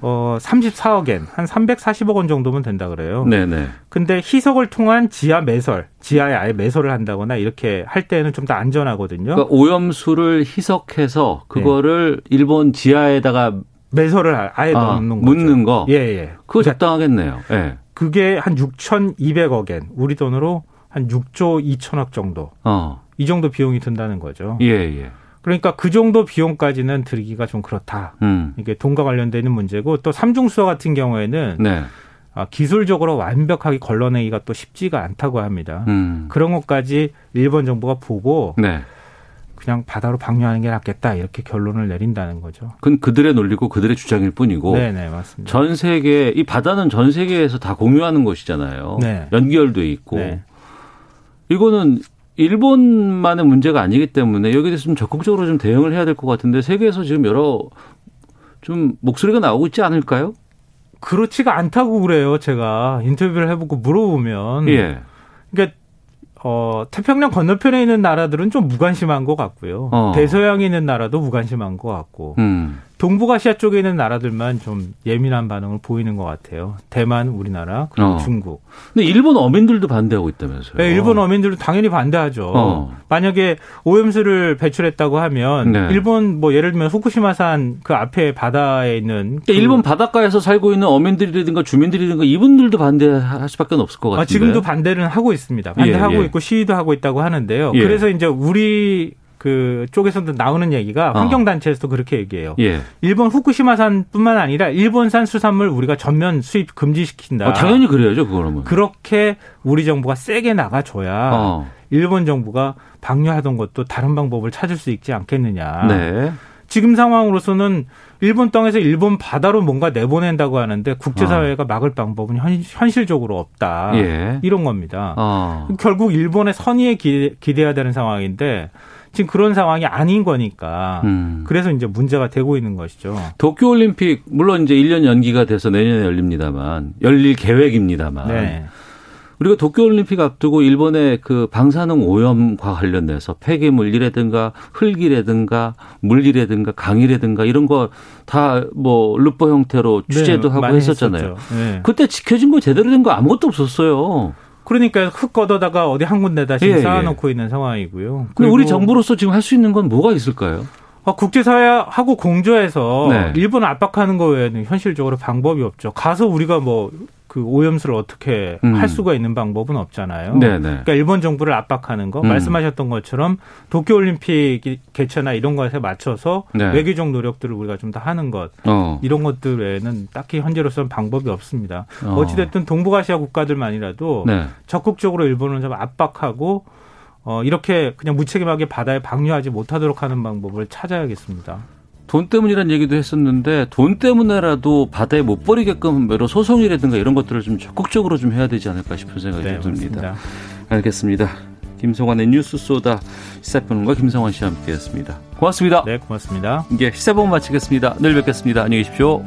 어 34억엔 한 340억 원 정도면 된다 그래요. 네네. 근데 희석을 통한 지하 매설, 지하에 아예 매설을 한다거나 이렇게 할 때는 좀 더 안전하거든요. 그러니까 오염수를 희석해서 그거를 네. 일본 지하에다가 매설을 아예 아, 넣는 거. 묻는 거. 예, 예. 그거 적당하겠네요. 예. 네. 그게 한 6,200억엔 우리 돈으로 한 6조 2천억 정도. 어. 이 정도 비용이 든다는 거죠. 예, 예. 그러니까 그 정도 비용까지는 들기가 좀 그렇다. 음. 이게 돈과 관련되는 문제고 또 삼중수소 같은 경우에는 네. 아, 기술적으로 완벽하게 걸러내기가 또 쉽지가 않다고 합니다. 음. 그런 것까지 일본 정부가 보고 네. 그냥 바다로 방류하는 게 낫겠다 이렇게 결론을 내린다는 거죠. 그건 그들의 논리고 그들의 주장일 뿐이고. 네네 맞습니다. 전 세계 이 바다는 전 세계에서 다 공유하는 것이잖아요. 네. 연결돼 있고. 네. 이거는 일본만의 문제가 아니기 때문에 여기에 대해서 좀 적극적으로 좀 대응을 해야 될 것 같은데 세계에서 지금 여러 좀 목소리가 나오고 있지 않을까요? 그렇지가 않다고 그래요. 제가 인터뷰를 해보고 물어보면. 예. 그러니까 어, 태평양 건너편에 있는 나라들은 좀 무관심한 것 같고요. 어. 대서양에 있는 나라도 무관심한 것 같고. 음. 동북아시아 쪽에 있는 나라들만 좀 예민한 반응을 보이는 것 같아요. 대만, 우리나라, 그리고 어. 중국. 근데 일본 어민들도 반대하고 있다면서요? 네, 일본 어민들도 당연히 반대하죠. 어. 만약에 오염수를 배출했다고 하면 네. 일본 뭐 예를 들면 후쿠시마산 그 앞에 바다에 있는 그 일본 바닷가에서 살고 있는 어민들이든가 주민들이든가 이분들도 반대할 수밖에 없을 것 같은데. 아, 지금도 반대를 하고 있습니다. 반대하고 예, 예. 있고 시위도 하고 있다고 하는데요. 예. 그래서 이제 우리 그 쪽에서도 나오는 얘기가 어. 환경 단체에서도 그렇게 얘기해요. 예. 일본 후쿠시마산뿐만 아니라 일본산 수산물 우리가 전면 수입 금지시킨다. 어, 당연히 그래야죠, 그거는. 그렇게 우리 정부가 세게 나가줘야 어. 일본 정부가 방류하던 것도 다른 방법을 찾을 수 있지 않겠느냐. 네. 지금 상황으로서는 일본 땅에서 일본 바다로 뭔가 내보낸다고 하는데 국제사회가 어. 막을 방법은 현, 실적으로 없다. 예. 이런 겁니다. 어. 결국 일본의 선의에 기대해야 되는 상황인데 지금 그런 상황이 아닌 거니까 음. 그래서 이제 문제가 되고 있는 것이죠. 도쿄 올림픽 물론 이제 1년 연기가 돼서 내년에 열립니다만 열릴 계획입니다만 네. 우리가 도쿄 올림픽 앞두고 일본의 그 방사능 오염과 관련돼서 폐기물이라든가 흙이라든가 물이라든가 강이라든가 이런 거 다 뭐 루퍼 형태로 취재도 네, 하고 했었잖아요. 네. 그때 지켜진 거 제대로 된 거 아무것도 없었어요. 그러니까 흙 걷어다가 어디 한 군데다 지금 예, 예. 쌓아놓고 예. 있는 상황이고요. 근데 우리 정부로서 지금 할 수 있는 건 뭐가 있을까요? 어, 국제사회하고 공조해서 네. 일본을 압박하는 거 외에는 현실적으로 방법이 없죠. 가서 우리가 뭐 그 오염수를 어떻게 음. 할 수가 있는 방법은 없잖아요. 네네. 그러니까 일본 정부를 압박하는 거 음. 말씀하셨던 것처럼 도쿄 올림픽 개최나 이런 것에 맞춰서 네. 외교적 노력들을 우리가 좀 더 하는 것 어. 이런 것들 외에는 딱히 현재로서는 방법이 없습니다. 어. 찌 됐든 동북아시아 국가들만이라도 네. 적극적으로 일본을 좀 압박하고 어, 이렇게 그냥 무책임하게 바다에 방류하지 못하도록 하는 방법을 찾아야겠습니다. 돈 때문이란 얘기도 했었는데 돈 때문에라도 바다에 못 버리게끔 여러 소송이라든가 이런 것들을 좀 적극적으로 좀 해야 되지 않을까 싶은 생각이 네, 듭니다. 알겠습니다. 김성환의 뉴스 소다 시사평론가 김성환 씨와 함께했습니다. 고맙습니다. 네, 고맙습니다. 이게 시사본 마치겠습니다. 내일 뵙겠습니다. 안녕히 계십시오.